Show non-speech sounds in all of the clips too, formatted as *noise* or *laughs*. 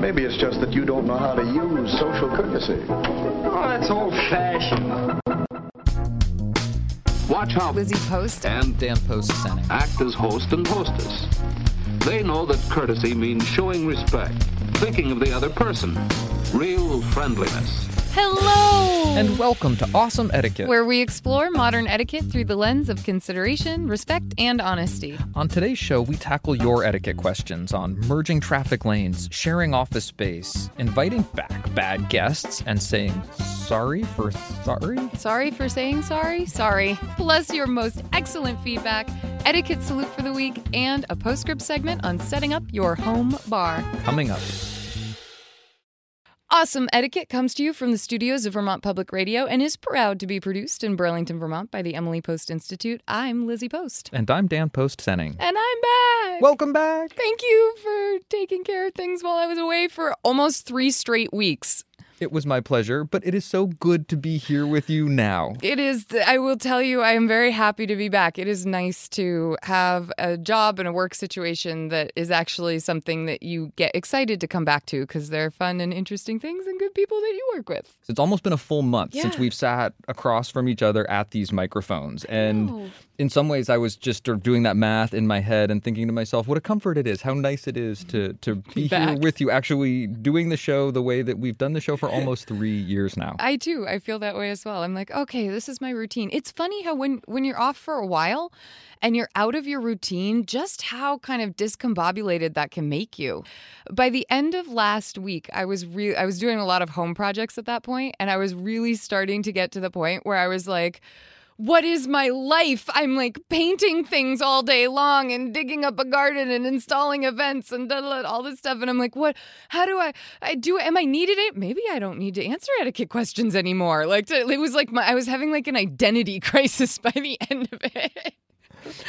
Maybe it's just that you don't know how to use social courtesy. Oh, that's old fashioned. Watch how Lizzie Post and Dan Post Senning. act as host and hostess. They know that courtesy means showing respect, thinking of the other person, real friendliness. Hello! And welcome to Awesome Etiquette. where we explore modern etiquette through the lens of consideration, respect, and honesty. On today's show, we tackle your etiquette questions on merging traffic lanes, sharing office space, inviting back bad guests, and saying sorry for sorry. Sorry for saying sorry, sorry. Plus, your most excellent feedback, etiquette salute for the week, and a postscript segment on setting up your home bar. Coming up. Awesome Etiquette comes to you from the studios of Vermont Public Radio and is proud to be produced in Burlington, Vermont by the Emily Post Institute. I'm Lizzie Post. And I'm Dan Post Senning. And I'm back. Welcome back. Thank you for taking care of things while I was away for almost three straight weeks. It was my pleasure, but it is so good to be here with you now. It is, I will tell you, I am very happy to be back. It is nice to have a job and a work situation that is actually something that you get excited to come back to because they're fun and interesting things and good people that you work with. It's almost been a full month since we've sat across from each other at these microphones. And. In some ways, I was just sort of doing that math in my head and thinking to myself, what a comfort it is, how nice it is to, mm-hmm. to be here with you, actually doing the show the way that we've done the show for *laughs* almost three years now. I do. I feel that way as well. I'm like, okay, this is my routine. It's funny how when when you're off for a while and you're out of your routine, just how kind of discombobulated that can make you. By the end of last week, I was re- I was doing a lot of home projects at that point, and I was really starting to get to the point where I was like. What is my life? I'm like painting things all day long and digging up a garden and installing events and all this stuff. And I'm like, what? How do I? I do. Am I needed it? Maybe I don't need to answer etiquette questions anymore. Like to, it was like my, I was having like an identity *laughs* crisis by the end of it.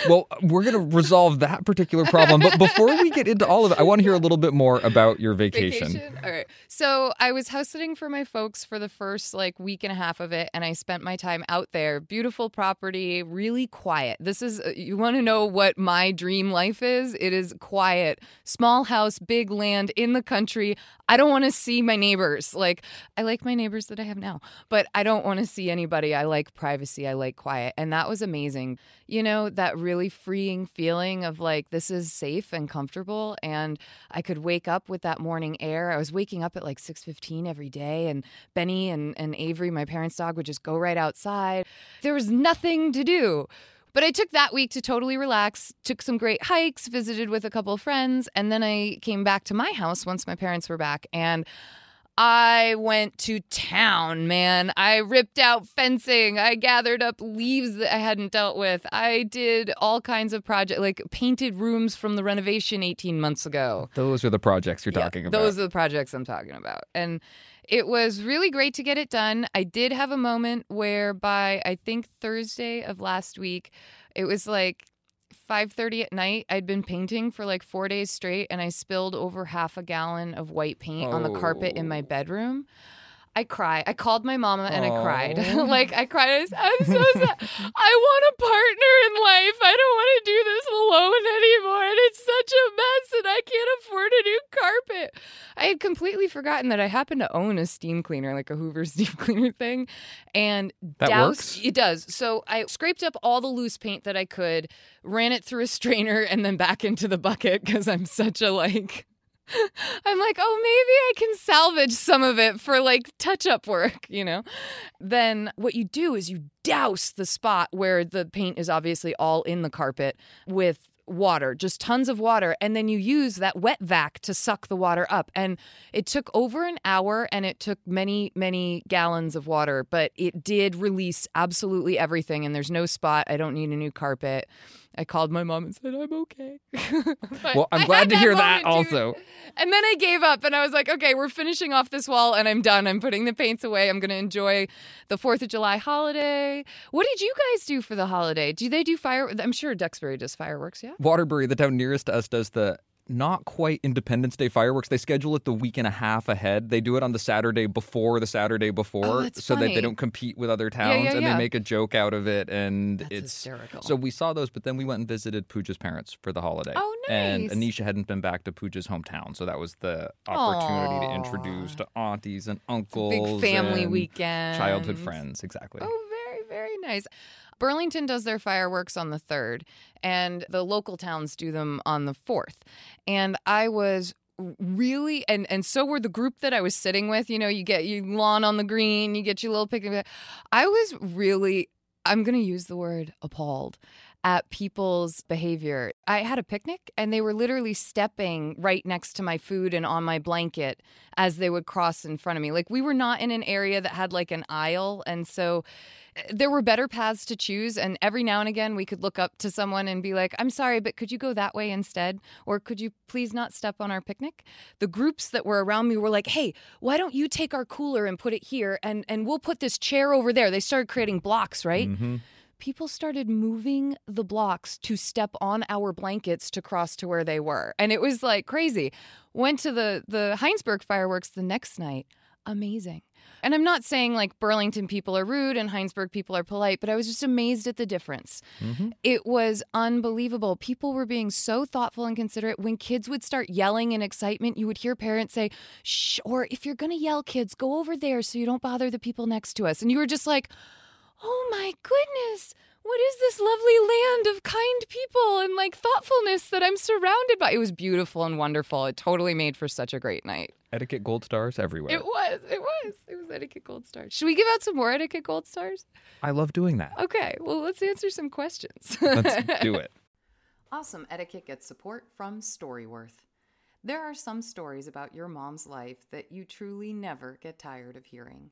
Well, we're going to resolve that particular problem. But before we get into all of it, I want to hear a little bit more about your vacation. All right. So I was house sitting for my folks for the first like week and a half of it, and I spent my time out there. Beautiful property, really quiet. This is uh, you want to know what my dream life is? It is quiet, small house, big land in the country. I don't want to see my neighbors. Like I like my neighbors that I have now, but I don't want to see anybody. I like privacy. I like quiet, and that was amazing. You know that really freeing feeling of like this is safe and comfortable, and I could wake up with that morning air. I was waking up at like 6:15 every day and Benny and, and Avery, my parents' dog, would just go right outside. There was nothing to do. But I took that week to totally relax, took some great hikes, visited with a couple of friends, and then I came back to my house once my parents were back and I went to town, man. I ripped out fencing. I gathered up leaves that I hadn't dealt with. I did all kinds of projects, like painted rooms from the renovation 18 months ago. Those are the projects you're Yeah, talking about. Those are the projects I'm talking about. And it was really great to get it done. I did have a moment where by I think Thursday of last week, it was like 5:30 at night. I'd been painting for like 4 days straight and I spilled over half a gallon of white paint on the carpet in my oh. bedroom. I cried. I called my mama and I cried. *laughs* Like I cried. I'm so sad. I want a partner in life. I don't want to do this alone anymore. And it's such a mess and I can't afford a new carpet. I had completely forgotten that I happen to own a steam cleaner, like a Hoover *laughs* steam cleaner thing. And That doused- works? It does. So I scraped up all the loose paint that I could, ran it through a strainer, *laughs* and then back into the bucket because I'm such a like *laughs* I'm like, oh, maybe I can salvage some of it for like touch up work, you know? Then what you do is you douse the spot where the paint is obviously all in the carpet with water, just tons of water. And then you use that wet vac to suck the water up. And it took over an hour and it took many, many gallons of water, but it did release absolutely everything. And there's no spot. I don't need a new carpet. I called my mom and said, I'm okay. *laughs* well, I'm glad to that hear that moment, dude. also. And then I gave up and I was like, okay, we're finishing off this wall and I'm done. I'm putting the paints away. I'm going to enjoy the 4th of July holiday. What did you guys do for the holiday? Do they do fire? I'm sure Duxbury does fireworks, yeah? Waterbury, the town nearest to us, does the not quite Independence Day fireworks. They schedule it the week and a half ahead. They do it on the Saturday before the Saturday before, Oh, so that they don't compete with other towns, yeah, and yeah. they make a joke out of it. And That's it's hysterical. so we saw those, but then we went and visited Pooja's parents for the holiday. Oh, nice! And. Anisha hadn't been back to Pooja's hometown, so that was the opportunity to introduce to aunties and uncles, Big family weekend. childhood friends. Exactly. Oh, very, very nice. Burlington does their fireworks on the 3rd, and the local towns do them on the 4th. And I was really and and so were the group that I was sitting with, you know, you get your lawn on the green, you get your little picnic. I was really I'm going to use the word appalled at people's behavior. I had a picnic and they were literally stepping right next to my food and on my blanket as they would cross in front of me. Like we were not in an area that had like an aisle and so there were better paths to choose and every now and again we could look up to someone and be like, "I'm sorry, but could you go that way instead?" or "Could you please not step on our picnic?" The groups that were around me were like, "Hey, why don't you take our cooler and put it here and and we'll put this chair over there." They started creating blocks, right? hmm people started moving the blocks to step on our blankets to cross to where they were. And it was like crazy. Went to the the Hinesburg fireworks the next night. Amazing. And I'm not saying like Burlington people are rude and Hinesburg people are polite, but I was just amazed at the difference. Mm-hmm. It was unbelievable. People were being so thoughtful and considerate. When kids would start yelling in excitement, you would hear parents say, shh, or if you're going to yell, kids, go over there so you don't bother the people next to us. And you were just like, oh my goodness, what is this lovely land of kind people and like thoughtfulness that I'm surrounded by? It was beautiful and wonderful. It totally made for such a great night. Etiquette gold stars everywhere. It was, it was, it was etiquette gold stars. Should we give out some more etiquette gold stars? I love doing that. Okay, well, let's answer some questions. Let's *laughs* do it. Awesome Etiquette gets support from Storyworth. There are some stories about your mom's life that you truly never get tired of hearing.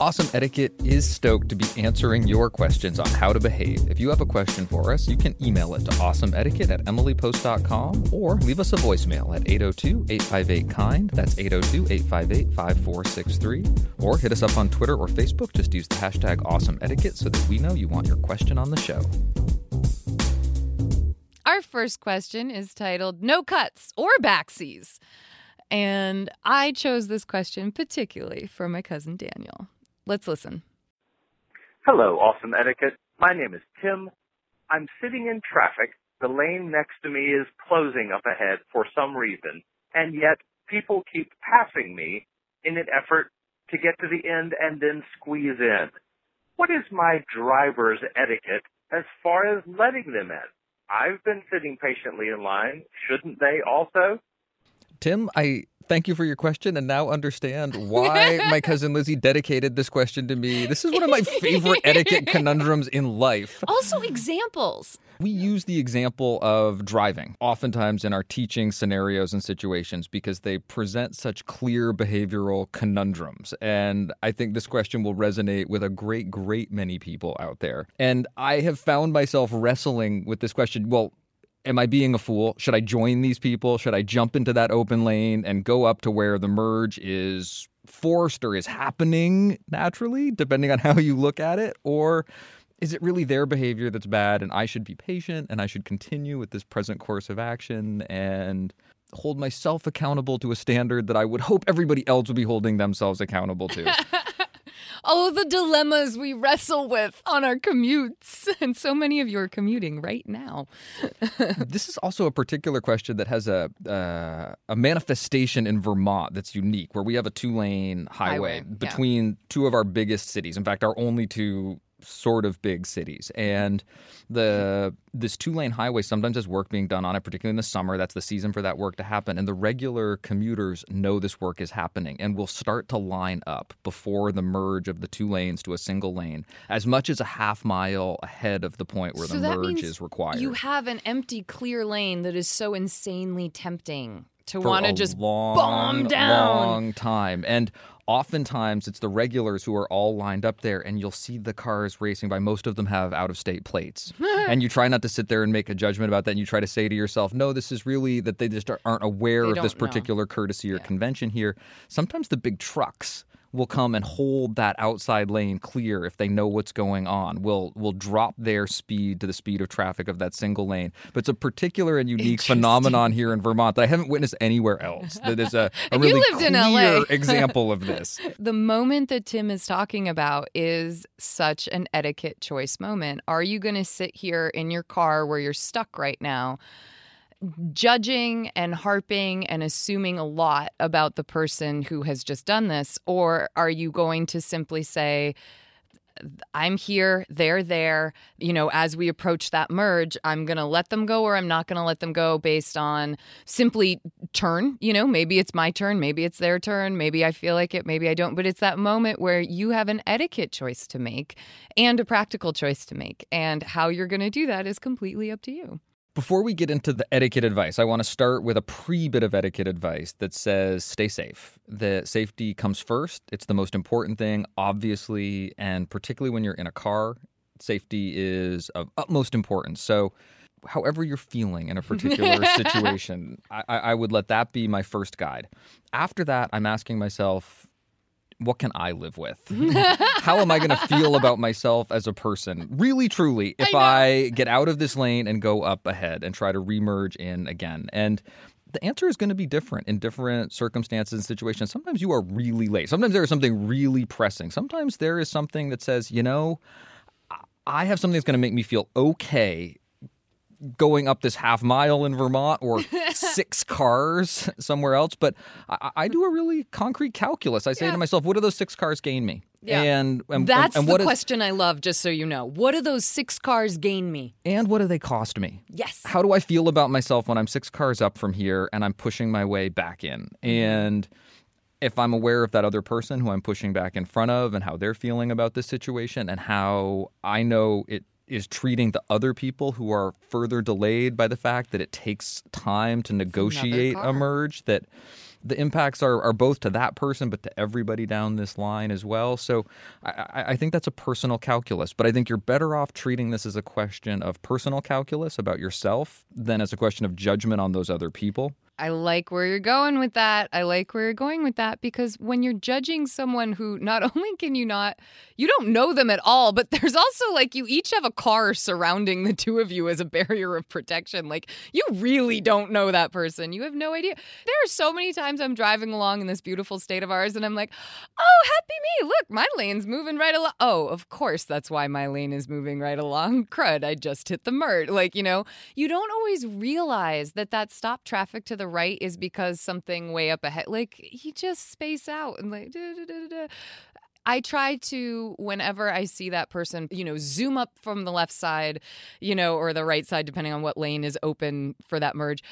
Awesome Etiquette is stoked to be answering your questions on how to behave. If you have a question for us, you can email it to awesomeetiquette at emilypost.com or leave us a voicemail at 802 858 KIND. That's 802 858 5463. Or hit us up on Twitter or Facebook. Just use the hashtag awesome etiquette so that we know you want your question on the show. Our first question is titled No Cuts or Backsies. And I chose this question particularly for my cousin Daniel. Let's listen. Hello, awesome etiquette. My name is Tim. I'm sitting in traffic. The lane next to me is closing up ahead for some reason, and yet people keep passing me in an effort to get to the end and then squeeze in. What is my driver's etiquette as far as letting them in? I've been sitting patiently in line. Shouldn't they also? Tim, I thank you for your question and now understand why my cousin Lizzie dedicated this question to me. This is one of my favorite etiquette *laughs* conundrums in life. Also, examples. We use the example of driving oftentimes in our teaching scenarios and situations because they present such clear behavioral conundrums. And I think this question will resonate with a great, great many people out there. And I have found myself wrestling with this question. Well, am I being a fool? Should I join these people? Should I jump into that open lane and go up to where the merge is forced or is happening naturally, depending on *laughs* how you look at it? Or is it really their behavior that's bad and I should be patient and I should continue with this present course of action and hold myself accountable to a standard that I would *laughs* hope everybody else would be holding themselves accountable to? *laughs* oh, the dilemmas we wrestle with on our commutes. *laughs* And so many of you are commuting right now. *laughs* this is also a particular question that has a uh, a manifestation in Vermont that's unique, where we have a two lane highway, Highway, yeah. between two of our biggest cities. In fact, our only two sort of big cities and the this two lane highway sometimes has work being done on it particularly in the summer that's the season for that work to happen and the regular commuters know this work is happening and will start to line up before the merge of the two lanes to a single lane as much as a half mile ahead of the point where so the merge is required You have an empty, clear lane that is so insanely tempting to want to just long, bomb down. long time. And oftentimes it's the regulars who are all lined up there, and you'll see the cars racing by. Most of them have out of state plates. *laughs* and you try not to sit there and make a judgment about that. And you try to say to yourself, no, this is really that they just aren't aware They of this don't know. particular courtesy or Yeah. convention here. Sometimes the big trucks will come and hold that outside lane clear if they know what's going on. Will will drop their speed to the speed of traffic of that single lane. But it's a particular and unique phenomenon here in Vermont that I haven't witnessed anywhere else. *laughs* That is a, a really lived in clear LA. *laughs* example of this. The moment that Tim is talking about is such an etiquette choice moment. Are you going to sit here in your car where you're stuck right now, judging and harping and assuming a lot about the person who has just done this? Or are you going to simply say, I'm here, they're there. You know, as we approach that merge, I'm going to let them go or I'm not going to let them go based on simply turn. You know, maybe it's my turn, maybe it's their turn, maybe I feel like it, maybe I don't. But it's that moment where you have an etiquette choice to make and a practical choice to make. And how you're going to do that is completely up to you. Before we get into the etiquette advice, I want to start with a pre bit of etiquette advice that says stay safe. The safety comes first. It's the most important thing, obviously, and particularly when you're in a car, safety is of utmost importance. So, however you're feeling in a particular *laughs* situation, I, I I would let that be my first guide. After that, I'm asking myself, what can I live with? *laughs* How am I going to feel about myself as a person? Really, truly, if I, get out of this lane and go up ahead and try to remerge in again. And the answer is going to be different in different circumstances and situations. Sometimes you are really late. Sometimes there is something really pressing. Sometimes there is something that says, you know, I- I have something that's going to make me feel okay going up this half mile in Vermont or *laughs* six cars somewhere else. But I, I do a really concrete calculus. I say Yeah. to myself, what do those six cars gain me? Yeah. And, and That's and the what is- question I love, just so you know. What do those six cars gain me? and what do they cost me? Yes. How do I feel about myself when I'm six cars up from here and I'm pushing my way back in? And if I'm aware of that other person who I'm pushing back in front of and how they're feeling about this situation and how I know it is treating the other people who are further delayed by the fact that it takes time to negotiate a merge that the impacts are, are both to that person but to everybody down this line as well. So I, I I think that's a personal calculus but i think you're better off treating this as a question of personal calculus about yourself than as a question of judgment on those other people I like where you're going with that. I like where you're going with that because when you're judging someone who not *laughs* only can you not, you don't know them at all, but *laughs* there's also like you each have a car surrounding the two of you as a barrier of protection. Like you really don't know that person. You have no idea. There are so many times I'm driving along in this beautiful state of ours and I'm like, oh, happy me. Look, my lane's moving right along. Oh, of course, that's why my lane is moving right along. *laughs* Crud, I just hit the mert. Like, you know, you don't always realize that that stop traffic to the right is because something way up ahead. Like you just space out and like. Da, da, da. I try to, whenever I see that person, you know, zoom up from the left side, you know, or the right side, depending on what lane is open for that merge.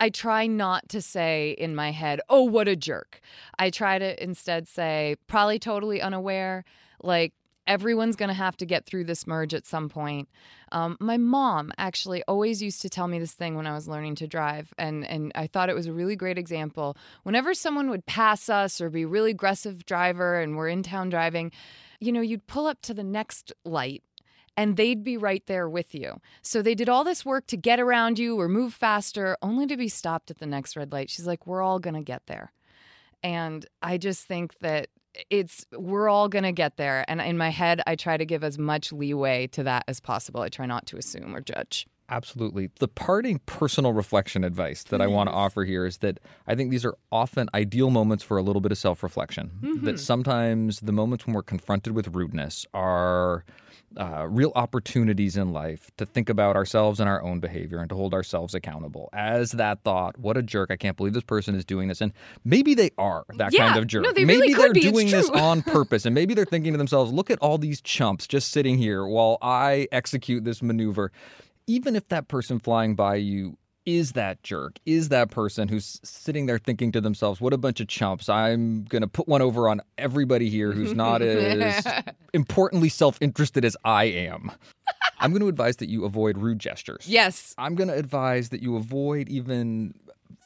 I try not to say in my head, oh, what a jerk. I try to instead say, probably totally unaware, like, everyone's going to have to get through this merge at some point. Um, my mom actually always used to tell me this thing when I was learning to drive, and and I thought it was a really great example. Whenever someone would pass us or be really aggressive driver, and we're in town driving, you know, you'd pull up to the next light. And they'd be right there with you. So they did all this work to get around you or move faster, only to be stopped at the next red light. She's like, We're all to get there. And I just think that it's we're all going to get there and in my head i try to give as much leeway to that as possible i try not to assume or judge Absolutely. The parting personal reflection advice that I want to offer here is that I think these are often ideal moments for a little bit of self reflection. Mm-hmm. That sometimes the moments when we're confronted with rudeness are uh, real opportunities in life to think about ourselves and our own behavior and to hold ourselves accountable. As that thought, what a jerk! I can't believe this person is doing this, and maybe they are that Yeah. kind of jerk. No, they maybe really they're could be. It's doing this on *laughs* purpose, and maybe they're thinking to themselves, "Look at all these chumps just sitting here while I execute this maneuver." Even if that person flying by you is that jerk, is that person who's sitting there thinking to themselves, what a bunch of chumps. I'm going to put one over on everybody here who's not *laughs* as importantly self interested as I am. *laughs* I'm going to advise that you avoid rude gestures. yes I'm going to advise that you avoid even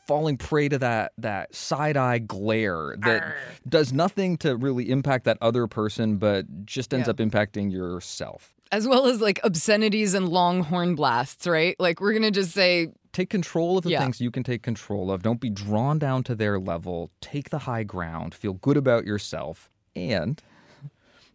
falling prey to that that side-eye glare that does nothing to really impact that other person but just ends Yeah. up impacting yourself. as well as like obscenities and long horn blasts right like we're gonna just say Take control of the Yeah. things you can take control of. Don't be drawn down to their level. Take the high ground. Feel good about yourself. And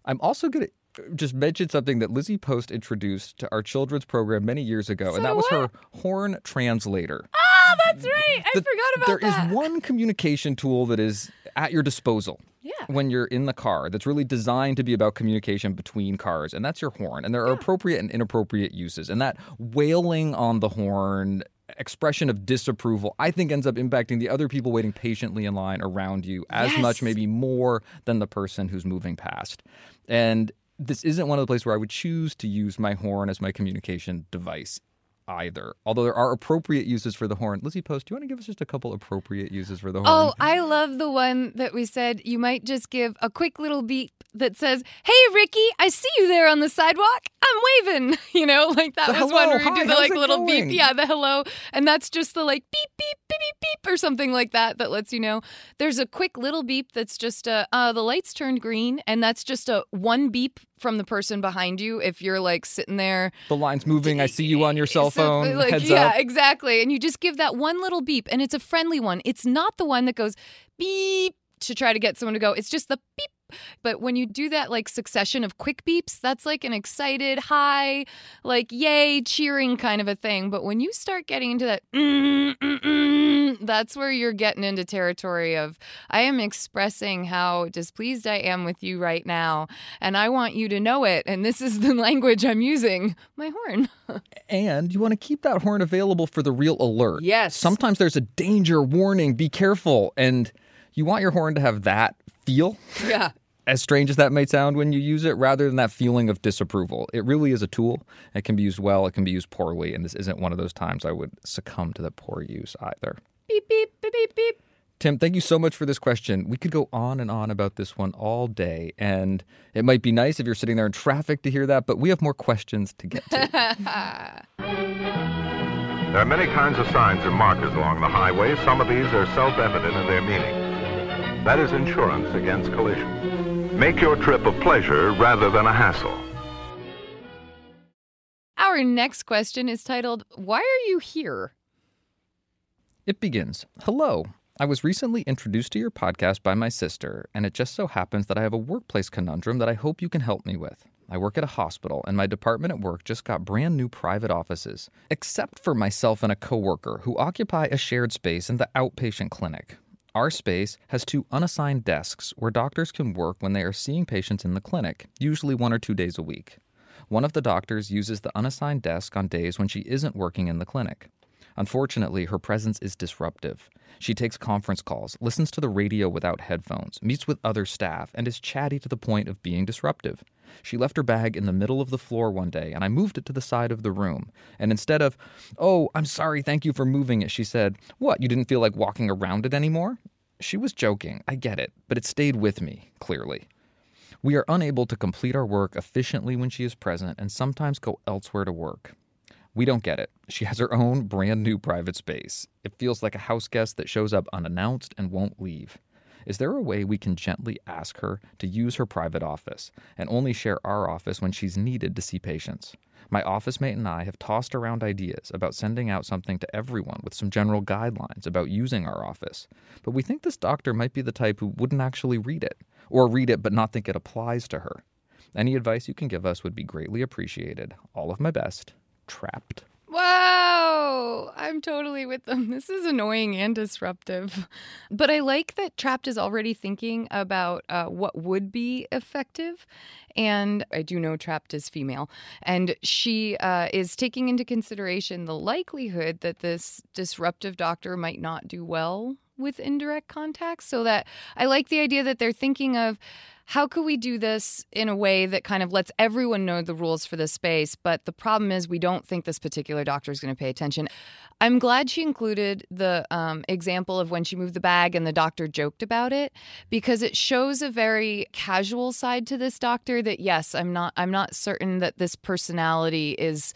I'm also going to just mention something that Lizzie Post introduced to our children's program many years ago, and that was her horn translator. oh that's right i The- forgot about There that There is one communication tool that is at your disposal. Yeah. When you're in the car, that's really designed to be about communication between cars, and that's your horn. And there are appropriate and inappropriate uses. And that wailing on the horn, expression of disapproval, I think ends up impacting the other people waiting patiently in line around you as Yes. much, maybe more than the person who's moving past. And this isn't one of the places where I would choose to use my horn as my communication device either. Although there are appropriate uses for the horn. Lizzie Post, do you want to give us just a couple appropriate uses for the horn? Oh, I love the one that we said you might just give a quick little beep that says, "Hey, Ricky, I see you there on the sidewalk. I'm waving." *laughs* You know, like that The was one hello, where you do the like little going? beep, yeah, the hello, and that's just the like beep beep beep beep beep or something like that that lets you know. There's a quick little beep that's just a uh, the lights turned green, and that's just a one beep from the person behind you if you're like sitting there the line's moving. I see you on your cell so, phone. like, Heads yeah, up. exactly. And you just give that one little beep, and it's a friendly one. It's not the one that goes beep to try to get someone to go. It's just the beep. But when you do that like succession of quick beeps, that's like an excited, high, like yay, cheering kind of a thing. But when you start getting into that, mm, mm, mm, that's where you're getting into territory of I am expressing how displeased I am with you right now, and I want you to know it. And this is the *laughs* language I'm using. My horn. *laughs* And you want to keep that horn available for the real alert. Yes. Sometimes there's a danger warning. Be careful. And you want your horn to have that feel. Yeah. As strange as that may sound when you use it, rather than that feeling of disapproval. It really is a tool. It can be used well, it can be used poorly, and this isn't one of those times I would succumb to the poor use either. Beep, beep, beep, beep, beep. Tim, thank you so much for this question. We could go on and on about this one all day, and it might be nice if you're sitting there in traffic to hear that, but we have more questions to get to. *laughs* There are many kinds of signs and markers along the highway. Some of these are self-evident in their meaning. That is insurance against collision. Make your trip a pleasure rather than a hassle. Our next question is titled, Why Are You Here? It begins Hello. I was recently introduced to your podcast by my sister, and it just so happens that I have a workplace conundrum that I hope you can help me with. I work at a hospital, and my department at work just got brand new private offices, except for myself and a coworker who occupy a shared space in the outpatient clinic. Our space has two unassigned desks where doctors can work when they are seeing patients in the clinic, usually one or two days a week. One of the doctors uses the unassigned desk on days when she isn't working in the clinic. Unfortunately, her presence is disruptive. She takes conference calls, listens to the radio without headphones, meets with other staff, and is chatty to the point of being disruptive. She left her bag in the middle of the floor one day, and I moved it to the side of the room. And instead of, Oh, I'm sorry, thank you for moving it, she said, What, you didn't feel like walking around it anymore? She was joking, I get it, but it stayed with me, clearly. We are unable to complete our work efficiently when she is present and sometimes go elsewhere to work. We don't get it. She has her own brand new private space. It feels like a house guest that shows up unannounced and won't leave. Is there a way we can gently ask her to use her private office and only share our office when she's needed to see patients? My office mate and I have tossed around ideas about sending out something to everyone with some general guidelines about using our office, but we think this doctor might be the type who wouldn't actually read it, or read it but not think it applies to her. Any advice you can give us would be greatly appreciated. All of my best, Trapped. Wow, I'm totally with them. *laughs* This is annoying and disruptive. But I like that Trapped is already thinking about uh, what would be effective. And I do know Trapped is female. And she uh, is taking into consideration the likelihood that this disruptive doctor might not do well with indirect contacts. So that I like the idea that they're thinking of how could we do this in a way that kind of lets everyone know the rules for this space? But the problem is, we don't think this particular doctor is going to pay attention. I'm glad she included the um, example of when she moved the bag and the doctor joked about it because it shows a very casual side to this doctor. That yes, I'm not. I'm not certain that this personality is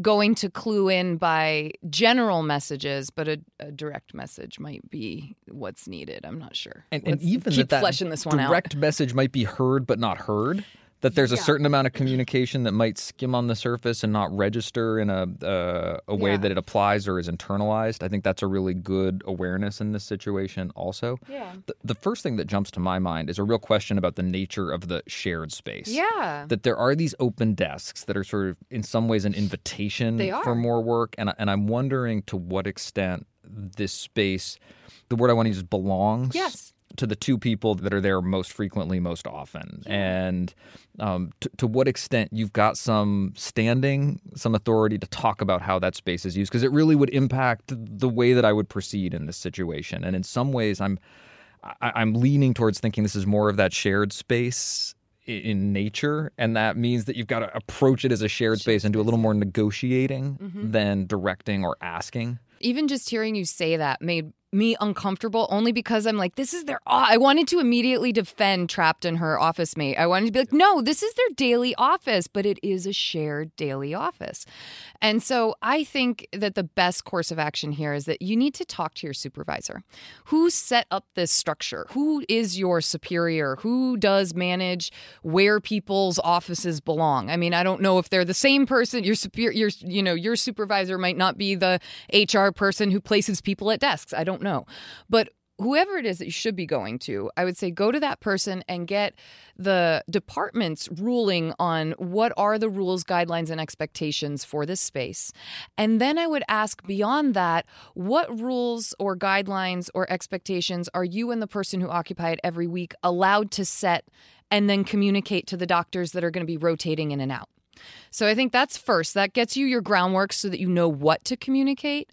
going to clue in by general messages, but a, a, direct message might be what's needed. I'm not sure. And, and even keep that, fleshing this one direct out. message might be heard but not heard that there's yeah. a certain amount of communication that might skim on the surface and not register in a uh, a way yeah. that it applies or is internalized. I think that's a really good awareness in this situation. Also, yeah. The, the first thing that jumps to my mind is a real question about the nature of the shared space. Yeah, that there are these open desks that are sort of in some ways an invitation for more work, and and I'm wondering to what extent this space, the word I want to use is belongs. Yes to the two people that are there most frequently, most often, and um, to, to what extent you've got some standing, some authority to talk about how that space is used, because it really would impact the way that I would proceed in this situation. And in some ways, I'm I, I'm leaning towards thinking this is more of that shared space in nature. And that means that you've got to approach it as a shared space and do a little more negotiating mm-hmm. than directing or asking. Even just hearing you say that made me uncomfortable only because I'm like, this is their. I wanted to immediately defend Trapped in her office mate. I wanted to be like, no, this is their daily office, but it is a shared daily office. And so I think that the best course of action here is that you need to talk to your supervisor. Who set up this structure? Who is your superior? Who does manage where people's offices belong? I mean, I don't know if they're the same person. Your superior, your, you know, your supervisor might not be the HR person who places people at desks. I don't don't know. But whoever it is that you should be going to, I would say go to that person and get the department's ruling on what are the rules, guidelines, and expectations for this space. And then I would ask beyond that, what rules or guidelines or expectations are you and the person who occupy it every week allowed to set and then communicate to the doctors that are going to be rotating in and out? So I think that's first. That gets you your groundwork so that you know what to communicate.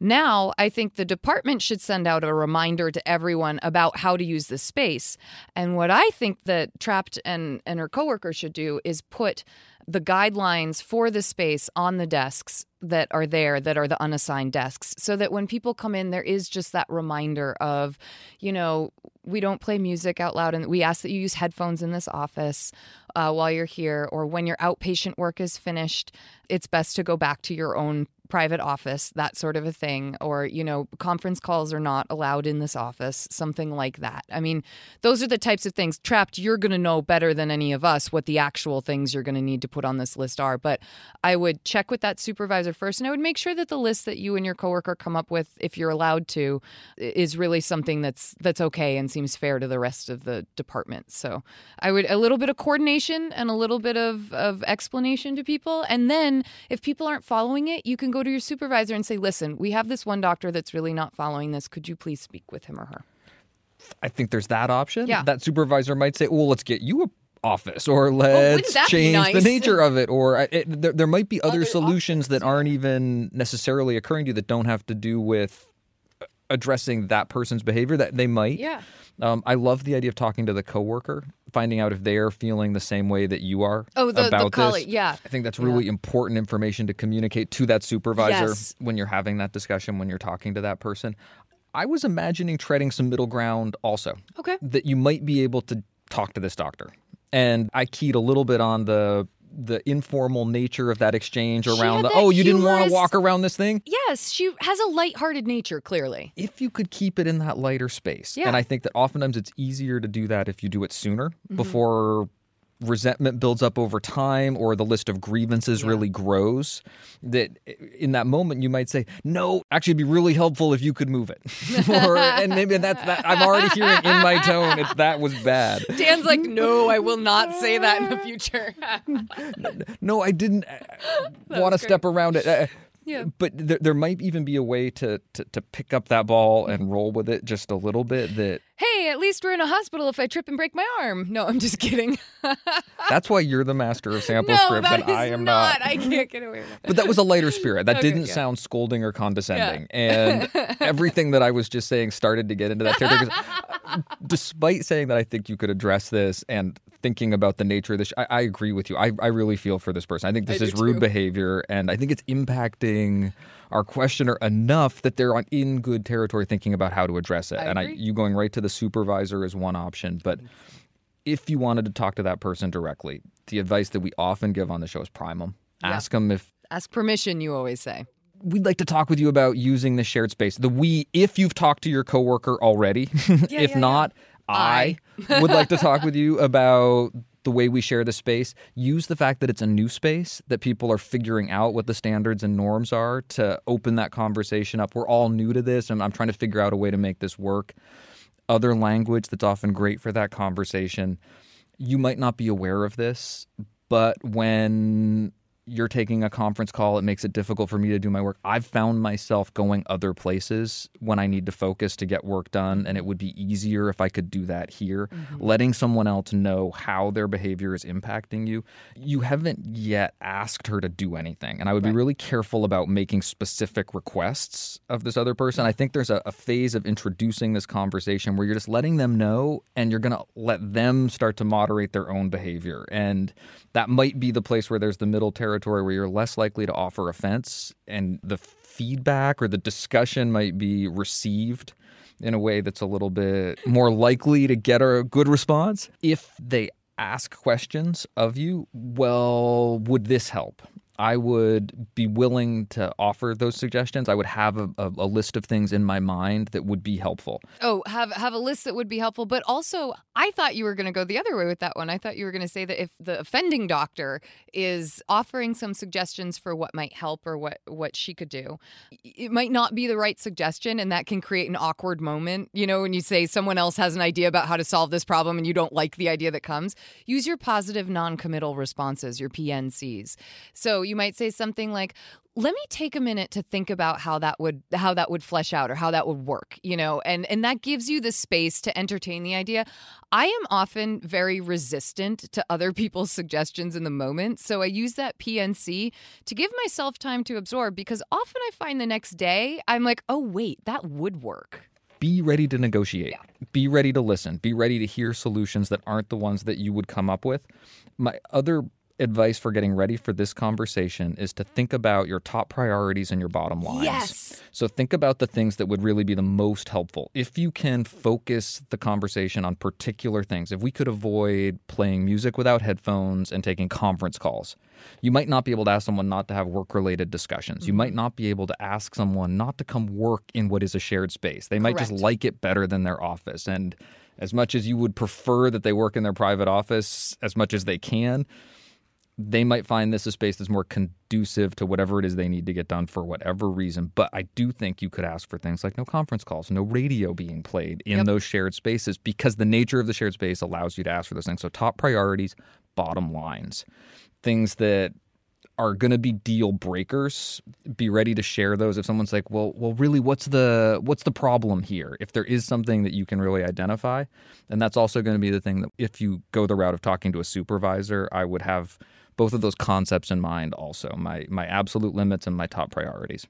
Now, I think the department should send out a reminder to everyone about how to use the space. And what I think that Trapped and, and her coworker should do is put the guidelines for the space on the desks that are there that are the unassigned desks so that when people come in there is just that reminder of you know we don't play music out loud and we ask that you use headphones in this office uh, while you're here or when your outpatient work is finished it's best to go back to your own private office, that sort of a thing, or, you know, conference calls are not allowed in this office, something like that. I mean, those are the types of things. Trapped, you're going to know better than any of us what the actual things you're going to need to put on this list are. But I would check with that supervisor first, and I would make sure that the list that you and your coworker come up with, if you're allowed to, is really something that's that's okay and seems fair to the rest of the department. So I would a little bit of coordination and a little bit of, of explanation to people. And then if people aren't following it, you can go to your supervisor and say, listen, we have this one doctor that's really not following this. Could you please speak with him or her? I think there's that option. Yeah. That supervisor might say, well, let's get you a office or oh, let's that be change the nature of it or it, there, there might be other, Other solutions that aren't even necessarily occurring to you that don't have to do with addressing that person's behavior that they might Yeah. um, i love the idea of talking to the coworker finding out if they're feeling the same way that you are Oh, the- the about colleague, this yeah. i think that's really important information to communicate to that supervisor Yes. when you're having that discussion when you're talking to that person i was imagining treading some middle ground also Okay. that you might be able to talk to this doctor. And I keyed a little bit on the the informal nature of that exchange around the that oh you didn't want to walk around this thing Yes, she has a light-hearted nature, clearly. if you could keep it in that lighter space Yeah. and i think that oftentimes it's easier to do that if you do it sooner Mm-hmm. before resentment builds up over time or the list of grievances really grows that in that moment you might say no actually it'd be really helpful if you could move it *laughs* or and maybe that's that i'm already hearing in my tone it's that was bad Dan's like, no, I will not say that in the future. *laughs* *laughs* no, I didn't want to step around it. Uh, Yeah. But there, there might even be a way to, to to pick up that ball and roll with it just a little bit. That hey, at least we're in a hospital if I trip and break my arm. No, I'm just kidding. *laughs* that's why you're the master of sample no, scripts and I am not. not. I can't get away with it. But that was a lighter spirit. That Okay, didn't yeah. sound scolding or condescending. And *laughs* everything that I was just saying started to get into that territory. uh, Despite saying that I think you could address this and thinking about the nature of this, I, I agree with you. I, I really feel for this person. I think this I is rude too. behavior, and I think it's impacting our questioner enough that they're on in good territory thinking about how to address it. I and I, you going right to the supervisor is one option, but if you wanted to talk to that person directly, the advice that we often give on the show is prime them. Ask them if Ask permission, you always say. we'd like to talk with you about using the shared space. The we, if you've talked to your coworker already, *laughs* if not, I, would like to talk with you about the way we share the space. Use the fact that it's a new space, that people are figuring out what the standards and norms are to open that conversation up. We're all new to this, and I'm trying to figure out a way to make this work. Other language that's often great for that conversation. You might not be aware of this, but when you're taking a conference call, it makes it difficult for me to do my work. I've found myself going other places when I need to focus to get work done, and it would be easier if I could do that here. Mm-hmm. Letting someone else know how their behavior is impacting you. You haven't yet asked her to do anything, and I would be really careful about making specific requests of this other person. I think there's a, a phase of introducing this conversation where you're just letting them know, and you're going to let them start to moderate their own behavior. And that might be the place where there's the middle territory where you're less likely to offer offense and the feedback or the discussion might be received in a way that's a little bit more likely to get a good response. If they ask questions of you, well, would this help? I would be willing to offer those suggestions. I would have a, a, a list of things in my mind that would be helpful. Oh, have have a list that would be helpful. But also, I thought you were going to go the other way with that one. I thought you were going to say that if the offending doctor is offering some suggestions for what might help or what what she could do, it might not be the right suggestion, and that can create an awkward moment. You know, when you say someone else has an idea about how to solve this problem and you don't like the idea that comes, use your positive non-committal responses, your PNCs. So you might say something like let me take a minute to think about how that would how that would flesh out or how that would work you know and and that gives you the space to entertain the idea i am often very resistant to other *laughs* people's suggestions in the moment so i use that pnc to give myself time to absorb because often i find the next day i'm like oh wait that would work be ready to negotiate. Be ready to listen. Be ready to hear solutions that aren't the ones that you would come up with. My other advice for getting ready for this conversation is to think about your top priorities and your bottom lines. Yes. So think about the things that would really be the most helpful. If you can focus the conversation on particular things, if we could avoid playing music without headphones and taking conference calls, you might not be able to ask someone not to have work related discussions. You might mm-hmm. not be able to ask someone not to come work in what is a shared space. They might just like it better than their office. And as much as you would prefer that they work in their private office as much as they can, they might find this a space that's more conducive to whatever it is they need to get done for whatever reason. But I do think you could ask for things like no conference calls, no radio being played in Yep. those shared spaces because the nature of the shared space allows you to ask for those things. So, top priorities, bottom lines, things that are going to be deal breakers be ready to share those if someone's like well well really what's the what's the problem here if there is something that you can really identify and that's also going to be the thing that if you go the route of talking to a supervisor i would have both of those concepts in mind also my my absolute limits and my top priorities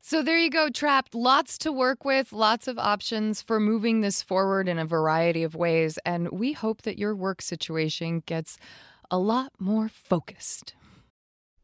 So there you go, trapped. Lots to work with, lots of options for moving this forward in a variety of ways. And we hope that your work situation gets a lot more focused.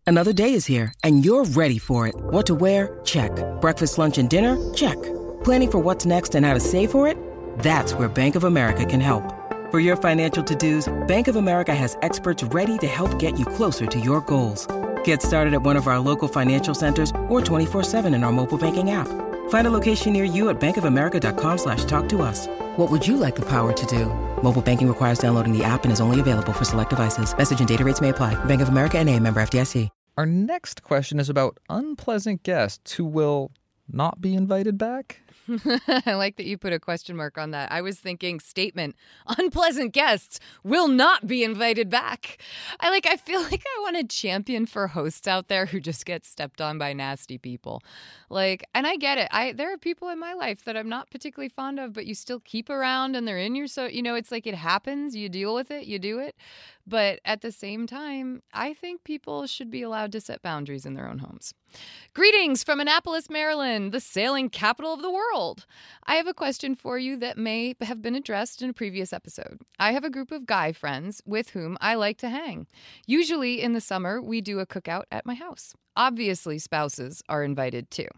Another day is here, and you're ready for it. What to wear? Check. Breakfast, lunch, and dinner? Check. Planning for what's next and how to save for it? That's where Bank of America can help. For your financial to dos, Bank of America has experts ready to help get you closer to your goals. Get started at one of our local financial centers or 24-7 in our mobile banking app. Find a location near you at bankofamerica.com slash talk to us. What would you like the power to do? Mobile banking requires downloading the app and is only available for select devices. Message and data rates may apply. Bank of America and a member FDIC. our next question is about unpleasant guests who will not be invited back *laughs* I like that you put a question mark on that. I was thinking statement unpleasant guests will not be invited back. I like I feel *laughs* like I want to champion for hosts out there who just get stepped on by nasty people. Like and I get it. I there are people in my life that I'm not particularly fond of but you still keep around and they're in your so you know it's like it happens, you deal with it, you do it. But at the same time, I think people should be allowed to set boundaries in their own homes. Greetings from Annapolis, Maryland, the sailing capital of the world. I have a question for you that may have been addressed in a previous episode. I have a group of guy friends with whom I like to hang. Usually in the summer, we do a cookout at my house. Obviously, spouses are invited too.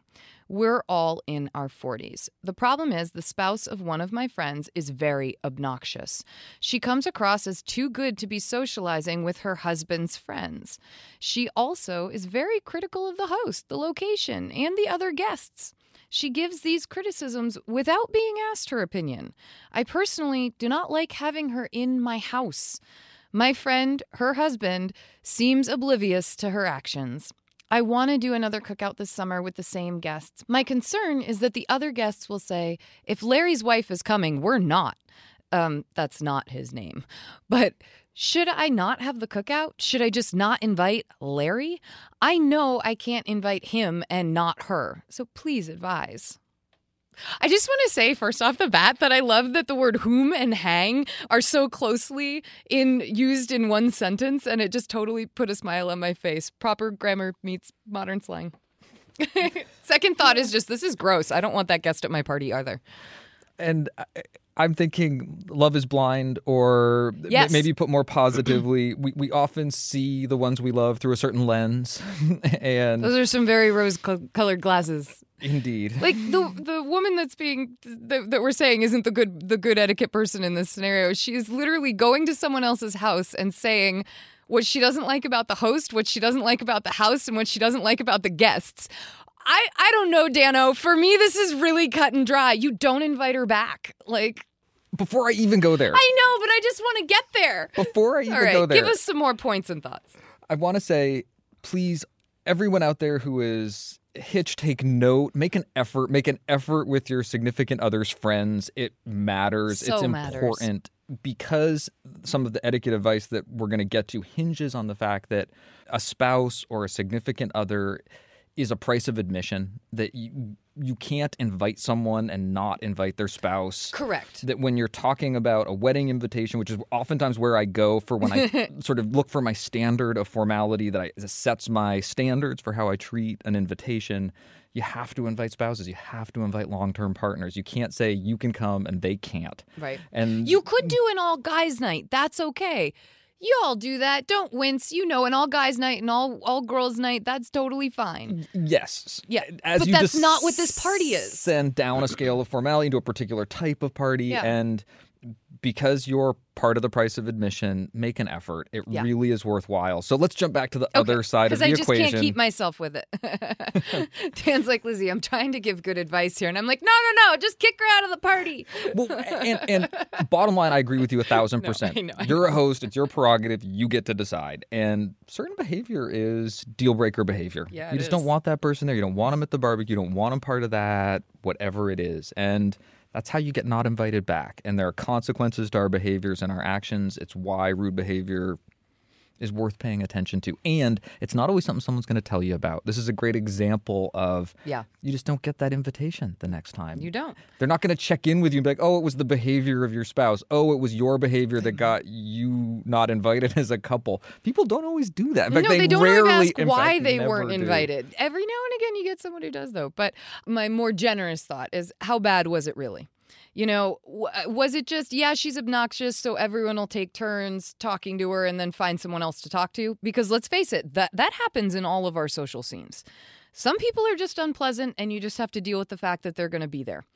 We're all in our 40s. The problem is, the spouse of one of my friends is very obnoxious. She comes across as too good to be socializing with her husband's friends. She also is very critical of the host, the location, and the other guests. She gives these criticisms without being asked her opinion. I personally do not like having her in my house. My friend, her husband, seems oblivious to her actions. I want to do another cookout this summer with the same guests. My concern is that the other guests will say, if Larry's wife is coming, we're not. Um, that's not his name. *laughs* But should I not have the cookout? Should I just not invite Larry? I know I can't invite him and not her. So please advise. I just want to say, first off the bat, that I love that the word whom and hang are so closely in used in one sentence, and it just totally put a smile on my face. Proper grammar meets modern slang. *laughs* Second thought is just this is gross. I don't want that guest at my party either. and I- I'm thinking Love is Blind, or Yes. maybe put more positively, *clears throat* we, we often see the ones we love through a certain lens. *laughs* and Those are some very rose colored glasses. Indeed. *laughs* Like the the woman that's being that, that we're saying isn't the good the good etiquette person in this scenario. She is literally going to someone else's house and saying what she doesn't like about the host, what she doesn't like about the house, and what she doesn't like about the guests. I I don't know, Dano. For me, this is really cut and dry. You don't invite her back. Like Before I even go there, I know, but I just want to get there. before I even All right, go there, give us some more points and thoughts. I want to say, please, everyone out there who is hitch, take note, make an effort, make an effort with your significant other's friends. It matters. So it's matters. important because some of the etiquette advice that we're going to get to hinges on the fact that a spouse or a significant other is a price of admission that you you can't invite someone and not invite their spouse Correct. that when you're talking about a wedding invitation, which is oftentimes where I go for when I *laughs* sort of look for my standard of formality that I, sets my standards for how I treat an invitation, you have to invite spouses. You have to invite long-term partners. You can't say you can come and they can't. Right. And You could do an all guys night. That's okay. You all do that. Don't wince. You know, an all guys night and all all girls night, that's totally fine. Mm, yes. Yeah. As but that's not what this party is. Send down a scale of formality into a particular type of party. Yeah. And because you're part of the price of admission, make an effort. It Yeah. really is worthwhile. So let's jump back to the other side of Because the I just equation. can't keep myself with it. *laughs* *laughs* Dan's like, Lizzie, I'm trying to give good advice here. And I'm like, no, no, no, just kick her out of the party. well, and, and *laughs* bottom line, I agree with you a thousand No, percent. I know, I You're a host; it's your prerogative. You get to decide. And certain behavior is deal breaker behavior. Yeah, you just don't want that person there. You don't want them at the barbecue. You don't want them part of that. Whatever it is, and that's how you get not invited back. And there are consequences to our behaviors and our actions. It's why rude behavior is worth paying attention to. And it's not always something someone's going to tell you about. This is a great example of Yeah. you just don't get that invitation the next time. You don't. They're not going to check in with you and be like, oh, it was the behavior of your spouse. Oh, it was your behavior that got you not invited *laughs* as a couple. People don't always do that. In fact, no, they, don't rarely, always ask why fact, they weren't do. invited. Every now and again, you get someone who does, though. But my more generous thought is how bad was it really? You know, w- uh, was it just, yeah, she's obnoxious, so everyone will take turns talking to her and then find someone else to talk to? Because let's face it, that, that happens in all of our social scenes. Some people are just unpleasant, and you just have to deal with the fact that they're going to be there.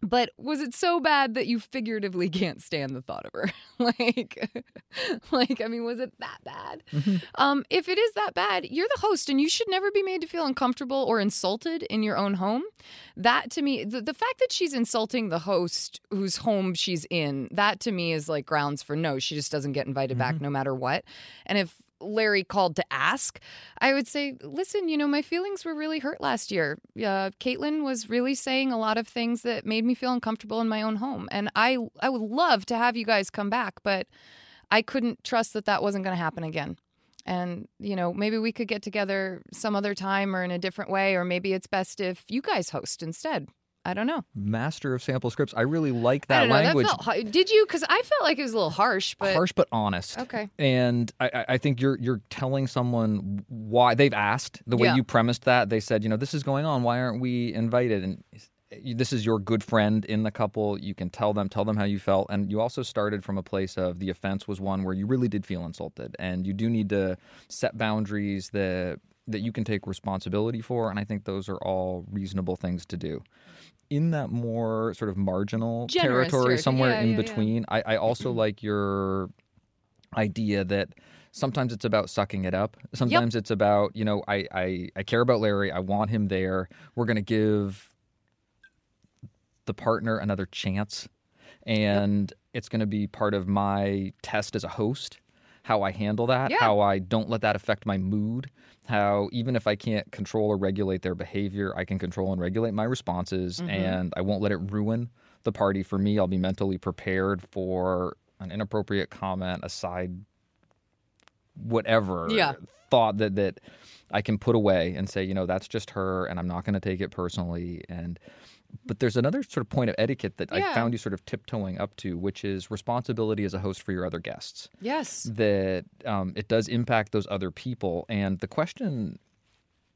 But was it so bad that you figuratively *laughs* can't stand the thought of her? *laughs* like, *laughs* like I mean, was it that bad? Um, if it is that bad, you're the host, and you should never be made to feel uncomfortable or insulted in your own home. That to me, the, the fact that she's insulting the host whose home she's in, that to me is like grounds for no. She just doesn't get invited back no matter what. And if Larry called to ask, I would say, listen, you know, my feelings were really hurt last year. Uh, Caitlin was really saying a lot of things that made me feel uncomfortable in my own home. And I, I would love to have you guys come back, but I couldn't trust that that wasn't going to happen again. And, you know, maybe we could get together some other time or in a different way, or maybe it's best if you guys host instead. I don't know. Master of sample scripts. I really like that know. language. That felt, did you? Because I felt like it was a little harsh, but Harsh but honest. Okay. And I, I- I think you're you're telling someone why they've asked the way Yeah. you premised that. They said, you know, this is going on. Why aren't we invited? And this is your good friend in the couple. You can tell them, tell them how you felt. And you also started from a place of the offense was one where you really did feel insulted, and you do need to set boundaries that that you can take responsibility for. And I think those are all reasonable things to do. In that more sort of marginal Generous territory, territory. somewhere Yeah, in yeah, yeah. between, I, I also mm-hmm. like your idea that sometimes it's about sucking it up. Sometimes it's about, you know, I, I, I care about Larry. I want him there. We're going to give the partner another chance. And it's going to be part of my test as a host, how I handle that, Yeah. how I don't let that affect my mood, how even if I can't control or regulate their behavior, I can control and regulate my responses Mm-hmm. and I won't let it ruin the party for me. I'll be mentally prepared for an inappropriate comment, a side whatever Yeah. thought that that I can put away and say, you know, that's just her and I'm not going to take it personally and but there's another sort of point of etiquette that I found you sort of tiptoeing up to, which is responsibility as a host for your other guests. yes. That um, it does impact those other people. And the question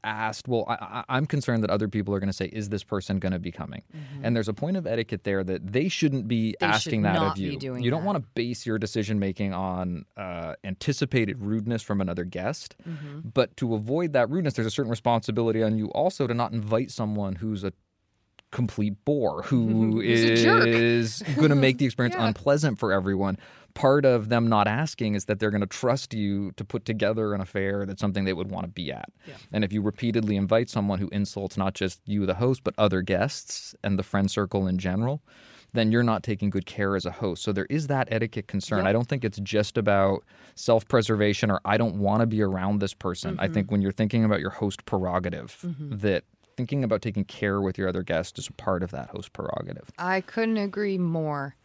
asked, well, I, I'm concerned that other people are going to say, is this person going to be coming? And there's a point of etiquette there that they shouldn't be Mm-hmm. They should asking that not of be you. you don't that. want to base your decision making on uh, anticipated rudeness from another guest. Mm-hmm. But to avoid that rudeness, there's a certain responsibility on you also to not invite someone who's a complete bore a jerk. is *laughs* going to make the experience Yeah. unpleasant for everyone. Part of them not asking is that they're going to trust you to put together an affair that's something they would want to be at. And if you repeatedly invite someone who insults not just you, the host, but other guests and the friend circle in general, then you're not taking good care as a host. So there is that etiquette concern. Yep. I don't think it's just about self preservation or I don't want to be around this person. I Mm-hmm. think when you're thinking about your host prerogative, that thinking about taking care with your other guests is a part of that host prerogative. I couldn't agree more.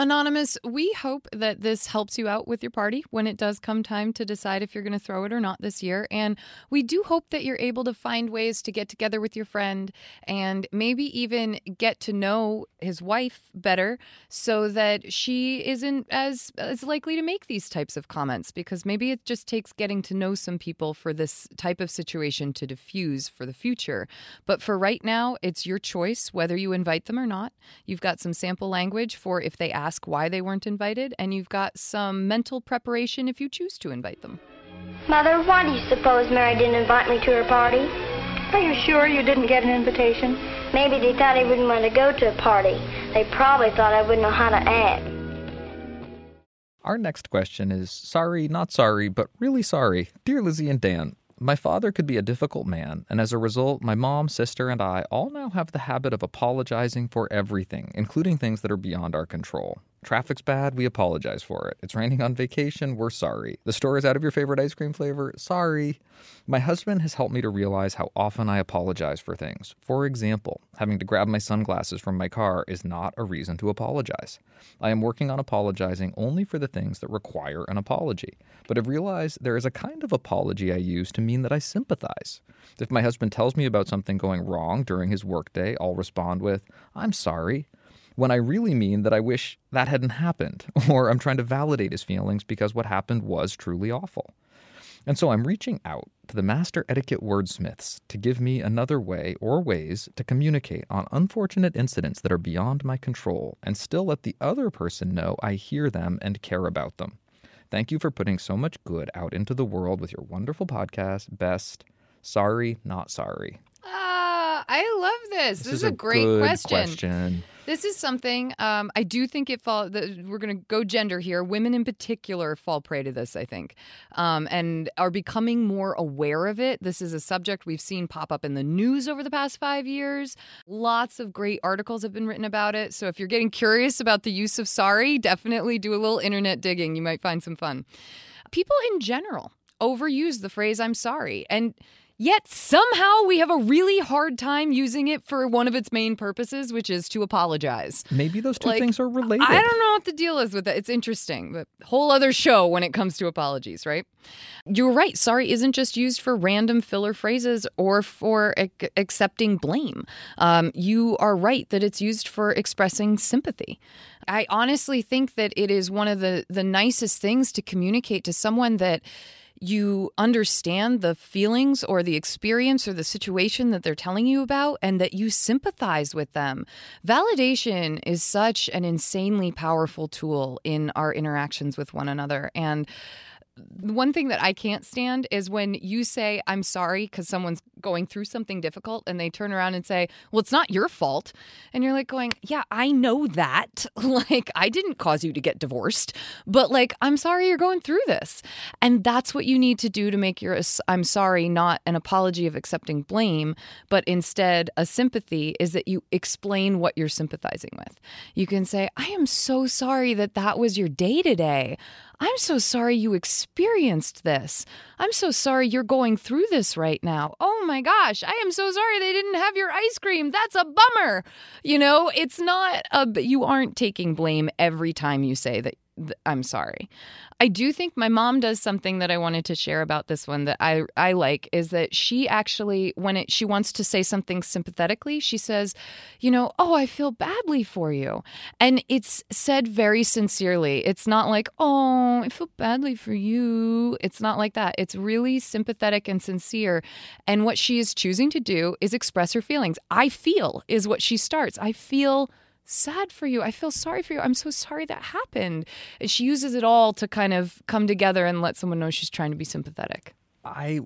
Anonymous, we hope that this helps you out with your party when it does come time to decide if you're going to throw it or not this year. And we do hope that you're able to find ways to get together with your friend and maybe even get to know his wife better so that she isn't as, as likely to make these types of comments because maybe it just takes getting to know some people for this type of situation to diffuse for the future. But for right now, it's your choice whether you invite them or not. You've got some sample language for if they ask ask why they weren't invited, and you've got some mental preparation if you choose to invite them. Mother, why do you suppose Mary didn't invite me to her party? Are you sure you didn't get an invitation? Maybe they thought I wouldn't want to go to a party. They probably thought I wouldn't know how to act. Our next question is sorry, not sorry, but really sorry. Dear Lizzie and Dan, my father could be a difficult man, and as a result, my mom, sister, and I all now have the habit of apologizing for everything, including things that are beyond our control. Traffic's bad, we apologize for it. It's raining on vacation, we're sorry. The store is out of your favorite ice cream flavor, sorry. My husband has helped me to realize how often I apologize for things. For example, having to grab my sunglasses from my car is not a reason to apologize. I am working on apologizing only for the things that require an apology, but have realized there is a kind of apology I use to mean that I sympathize. If my husband tells me about something going wrong during his workday, I'll respond with, I'm sorry when I really mean that I wish that hadn't happened, *laughs* or I'm trying to validate his feelings because what happened was truly awful. And so I'm reaching out to the master etiquette wordsmiths to give me another way or ways to communicate on unfortunate incidents that are beyond my control and still let the other person know I hear them and care about them. Thank you for putting so much good out into the world with your wonderful podcast. Best. Sorry, not sorry. Ah, I love this. This, This is, is a great question. question. This is something um, I do think it fall. The, we're going to go gender here. Women in particular fall prey to this, I think, um, and are becoming more aware of it. This is a subject we've seen pop up in the news over the past five years. Lots of great articles have been written about it. So if you're getting curious about the use of sorry, definitely do a little internet digging. You might find some fun. People in general overuse the phrase "I'm sorry," and Yet somehow we have a really hard time using it for one of its main purposes, which is to apologize. Maybe those two Like, things are related. I don't know what the deal is with that. It's interesting, but whole other show when it comes to apologies, right? You're right. Sorry isn't just used for random filler phrases or for ac- accepting blame. Um, you are right that it's used for expressing sympathy. I honestly think that it is one of the the nicest things to communicate to someone that you understand the feelings or the experience or the situation that they're telling you about and that you sympathize with them. Validation is such an insanely powerful tool in our interactions with one another. And one thing that I can't stand is when you say, I'm sorry because someone's going through something difficult and they turn around and say, Well, it's not your fault. And you're like, going, Yeah, I know that. *laughs* like, I didn't cause you to get divorced, but like, I'm sorry you're going through this. And that's what you need to do to make your I'm sorry not an apology of accepting blame, but instead a sympathy is that you explain what you're sympathizing with. You can say, I am so sorry that that was your day today. I'm so sorry you experienced this. I'm so sorry you're going through this right now. Oh my gosh, I am so sorry they didn't have your ice cream. That's a bummer. You know, it's not a you aren't taking blame every time you say that th- I'm sorry. I do think my mom does something that I wanted to share about this one that I I like is that she actually when it she wants to say something sympathetically, she says, you know, "Oh, I feel badly for you." And it's said very sincerely. It's not like, "Oh, I feel badly for you." It's not like that. It's really sympathetic and sincere. And what she is choosing to do is express her feelings. I feel is what she starts. I feel sad for you. I feel sorry for you. I'm so sorry that happened. And she uses it all to kind of come together and let someone know she's trying to be sympathetic. I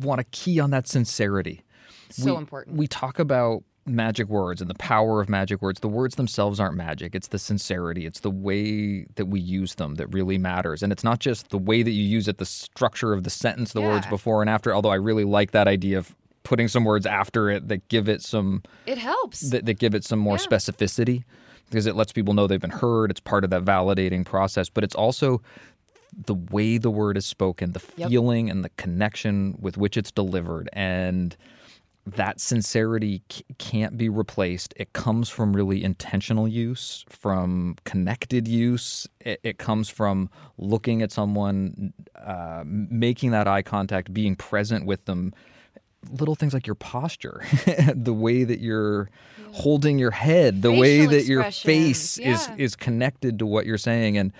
want to key on that sincerity. So we, important. We talk about magic words and the power of magic words. The words themselves aren't magic. It's the sincerity. It's the way that we use them that really matters. And it's not just the way that you use it, the structure of the sentence, the words before and after, although I really like that idea of putting some words after it that give it some It helps. that, that give it some more specificity because it lets people know they've been heard. It's part of that validating process, but it's also the way the word is spoken, the Yep. feeling and the connection with which it's delivered. And that sincerity c- can't be replaced. It comes from really intentional use, from connected use. It, it comes from looking at someone, uh, making that eye contact, being present with them. Little things like your posture, *laughs* the way that you're holding your head, the way that your face is yeah. is connected to what you're saying, and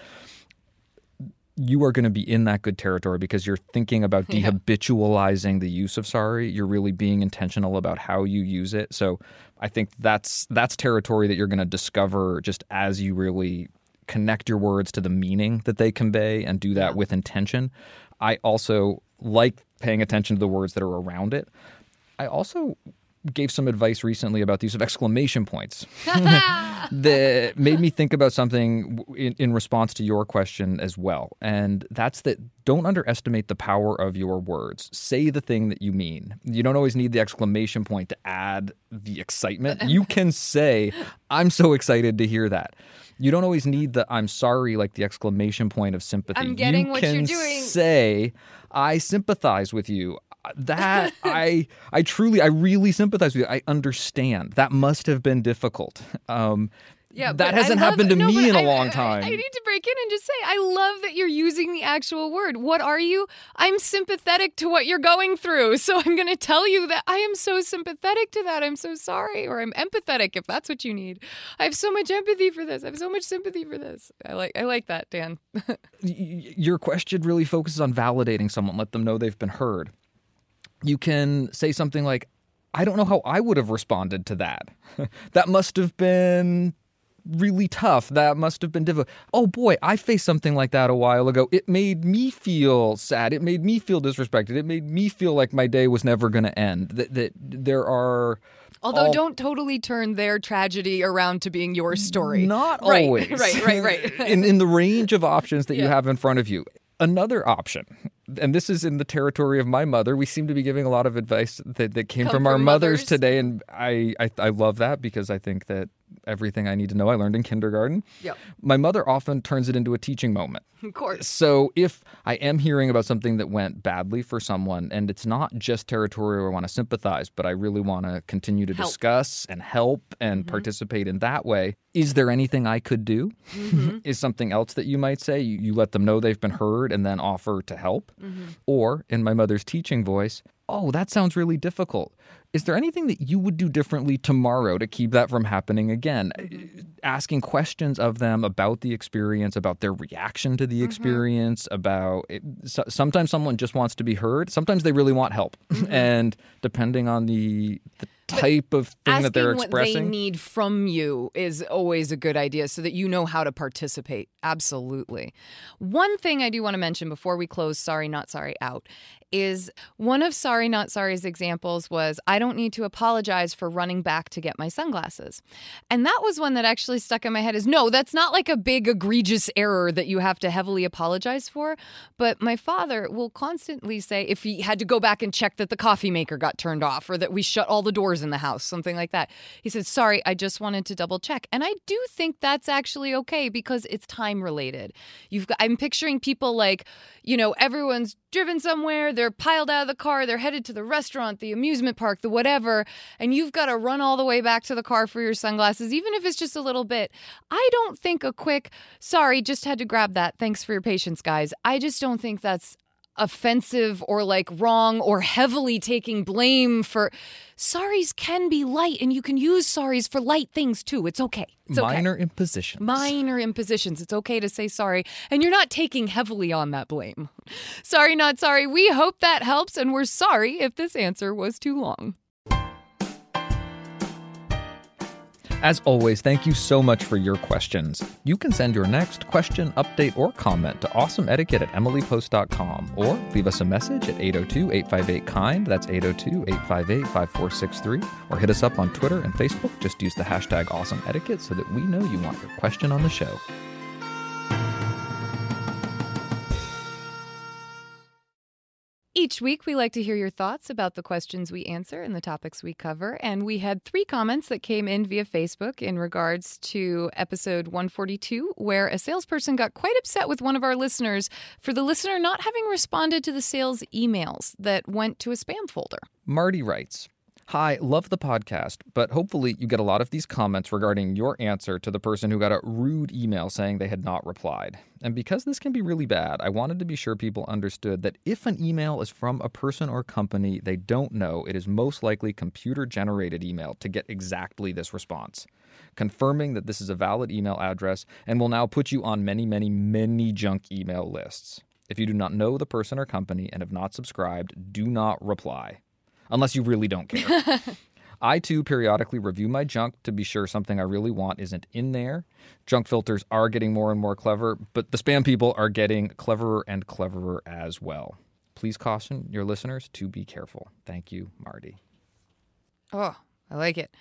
you are going to be in that good territory because you're thinking about *laughs* Yeah. dehabitualizing the use of sorry. You're really being intentional about how you use it. So I think that's that's territory that you're going to discover just as you really connect your words to the meaning that they convey and do that with intention. I also like paying attention to the words that are around it. I also gave some advice recently about the use of exclamation points *laughs* that made me think about something in, in, response to your question as well. And that's that don't underestimate the power of your words. Say the thing that you mean. You don't always need the exclamation point to add the excitement. You can say, I'm so excited to hear that. You don't always need the I'm sorry, like the exclamation point of sympathy. I'm getting you what can you're doing. Say, I sympathize with you that *laughs* I I truly I really sympathize with you. I understand. That must have been difficult. Um, yeah, that hasn't love, happened to no, me in a I- long time. I, need to break in and just say, I love that you're using the actual word. What are you? I'm sympathetic to what you're going through. So I'm going to tell you that I am so sympathetic to that. I'm so sorry. Or I'm empathetic if that's what you need. I have so much empathy for this. I have so much sympathy for this. I like I like that, Dan. *laughs* Your question really focuses on validating someone, let them know they've been heard. You can say something like, I don't know how I would have responded to that. *laughs* that must have been really tough. That must have been difficult. Oh boy, I faced something like that a while ago. It made me feel sad. It made me feel disrespected. It made me feel like my day was never going to end. That, that there are. Although all- don't totally turn their tragedy around to being your story. Not right, always. Right, right, right. *laughs* in in the range of options that you have in front of you. Another option, and this is in the territory of my mother. We seem to be giving a lot of advice that, that came Come from our from mothers mothers. today, and I, I I love that because I think that everything I need to know I learned in kindergarten. Yep. My mother often turns it into a teaching moment. Of course. So if I am hearing about something that went badly for someone, and it's not just territory where I want to sympathize, but I really want to continue to Help. discuss and help and mm-hmm. participate in that way, is there anything I could do? Mm-hmm. *laughs* is something else that you might say? You, you let them know they've been heard and then offer to help? Mm-hmm. Or in my mother's teaching voice, oh, that sounds really difficult. Is there anything that you would do differently tomorrow to keep that from happening again? Uh, asking questions of them about the experience, about their reaction to the mm-hmm. experience, about it, so, sometimes someone just wants to be heard. Sometimes they really want help, mm-hmm. and depending on the the type of thing that they're expressing. what they need from you is always a good idea so that you know how to participate. Absolutely. One thing I do want to mention before we close Sorry Not Sorry out is one of Sorry Not Sorry's examples was I don't need to apologize for running back to get my sunglasses. And that was one that actually stuck in my head is no, that's not like a big egregious error that you have to heavily apologize for. But my father will constantly say if he had to go back and check that the coffee maker got turned off or that we shut all the doors in the house, something like that. He said, Sorry, I just wanted to double check. And I do think that's actually okay because it's time related. You've got, I'm picturing people like, you know, everyone's driven somewhere, they're piled out of the car, they're headed to the restaurant, the amusement park, the whatever, and you've got to run all the way back to the car for your sunglasses, even if it's just a little bit. I don't think a quick, sorry, just had to grab that. Thanks for your patience, guys. I just don't think that's offensive or like wrong or heavily taking blame for sorries can be light and you can use sorries for light things too. It's okay. It's okay. minor impositions. Minor impositions. It's okay to say sorry, and you're not taking heavily on that blame. Sorry, not sorry. We hope that helps, and we're sorry if this answer was too long. As always, thank you so much for your questions. You can send your next question, update, or comment to awesomeetiquette at emilypost.com or leave us a message at 802 858 KIND. That's 802 858 5463. Or hit us up on Twitter and Facebook. Just use the hashtag awesomeetiquette so that we know you want your question on the show. Each week, we like to hear your thoughts about the questions we answer and the topics we cover. And we had three comments that came in via Facebook in regards to episode 142, where a salesperson got quite upset with one of our listeners for the listener not having responded to the sales emails that went to a spam folder. Marty writes Hi, love the podcast, but hopefully you get a lot of these comments regarding your answer to the person who got a rude email saying they had not replied. And because this can be really bad, I wanted to be sure people understood that if an email is from a person or company they don't know, it is most likely computer generated email to get exactly this response. Confirming that this is a valid email address and will now put you on many, many, many junk email lists. If you do not know the person or company and have not subscribed, do not reply unless you really don't care. *laughs* I too periodically review my junk to be sure something I really want isn't in there. Junk filters are getting more and more clever, but the spam people are getting cleverer and cleverer as well. Please caution your listeners to be careful. Thank you, Marty. Oh, I like it.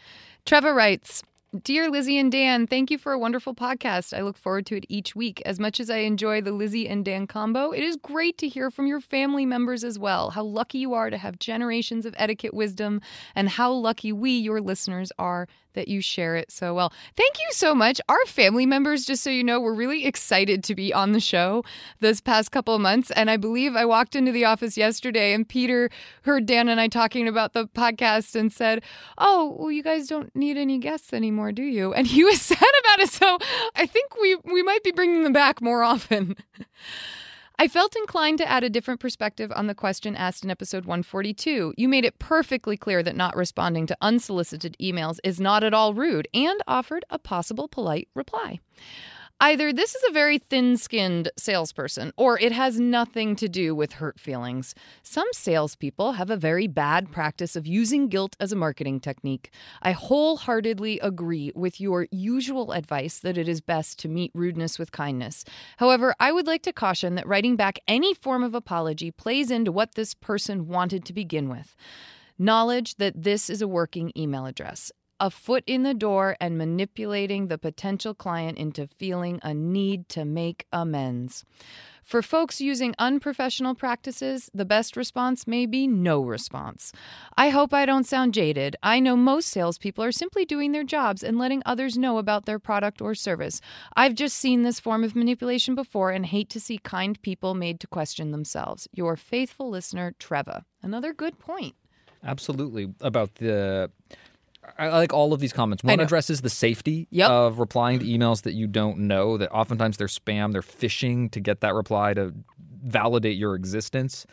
Trevor writes, Dear Lizzie and Dan, thank you for a wonderful podcast. I look forward to it each week. As much as I enjoy the Lizzie and Dan combo, it is great to hear from your family members as well. How lucky you are to have generations of etiquette wisdom, and how lucky we, your listeners, are that you share it so well. Thank you so much. Our family members, just so you know, were really excited to be on the show this past couple of months. And I believe I walked into the office yesterday and Peter heard Dan and I talking about the podcast and said, Oh, well, you guys don't need any guests anymore, do you? And he was *laughs* sad about it. So I think we, we might be bringing them back more often. *laughs* I felt inclined to add a different perspective on the question asked in episode 142. You made it perfectly clear that not responding to unsolicited emails is not at all rude and offered a possible polite reply. Either this is a very thin skinned salesperson, or it has nothing to do with hurt feelings. Some salespeople have a very bad practice of using guilt as a marketing technique. I wholeheartedly agree with your usual advice that it is best to meet rudeness with kindness. However, I would like to caution that writing back any form of apology plays into what this person wanted to begin with knowledge that this is a working email address a foot in the door and manipulating the potential client into feeling a need to make amends. For folks using unprofessional practices, the best response may be no response. I hope I don't sound jaded. I know most salespeople are simply doing their jobs and letting others know about their product or service. I've just seen this form of manipulation before and hate to see kind people made to question themselves. Your faithful listener, Treva. Another good point. Absolutely. About the I like all of these comments. One addresses the safety yep. of replying to emails that you don't know, that oftentimes they're spam, they're phishing to get that reply to validate your existence.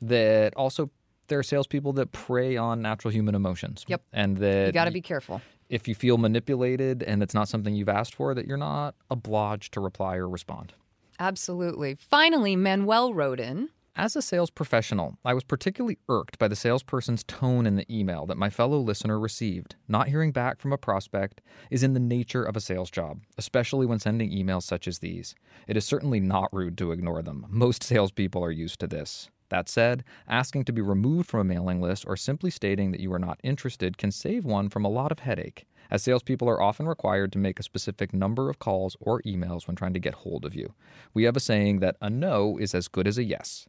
That also there are salespeople that prey on natural human emotions. Yep. And that you got to be careful. If you feel manipulated and it's not something you've asked for, that you're not obliged to reply or respond. Absolutely. Finally, Manuel wrote in. As a sales professional, I was particularly irked by the salesperson's tone in the email that my fellow listener received. Not hearing back from a prospect is in the nature of a sales job, especially when sending emails such as these. It is certainly not rude to ignore them. Most salespeople are used to this. That said, asking to be removed from a mailing list or simply stating that you are not interested can save one from a lot of headache, as salespeople are often required to make a specific number of calls or emails when trying to get hold of you. We have a saying that a no is as good as a yes.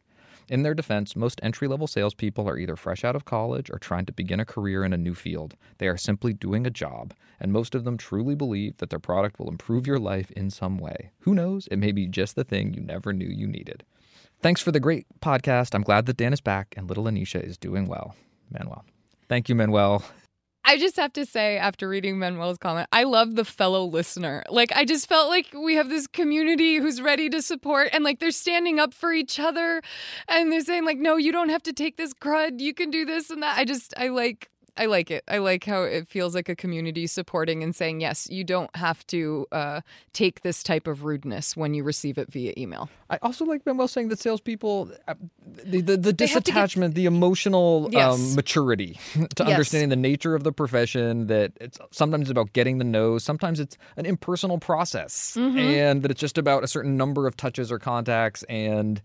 In their defense, most entry level salespeople are either fresh out of college or trying to begin a career in a new field. They are simply doing a job, and most of them truly believe that their product will improve your life in some way. Who knows? It may be just the thing you never knew you needed. Thanks for the great podcast. I'm glad that Dan is back and little Anisha is doing well. Manuel. Thank you, Manuel. I just have to say, after reading Manuel's comment, I love the fellow listener. Like, I just felt like we have this community who's ready to support and like they're standing up for each other and they're saying, like, no, you don't have to take this crud. You can do this and that. I just, I like I like it. I like how it feels like a community supporting and saying, yes, you don't have to uh, take this type of rudeness when you receive it via email. I also like Manuel saying that salespeople, uh, the, the, the disattachment, get... the emotional um, yes. um, maturity *laughs* to yes. understanding the nature of the profession, that it's sometimes about getting the no's, sometimes it's an impersonal process, mm-hmm. and that it's just about a certain number of touches or contacts, and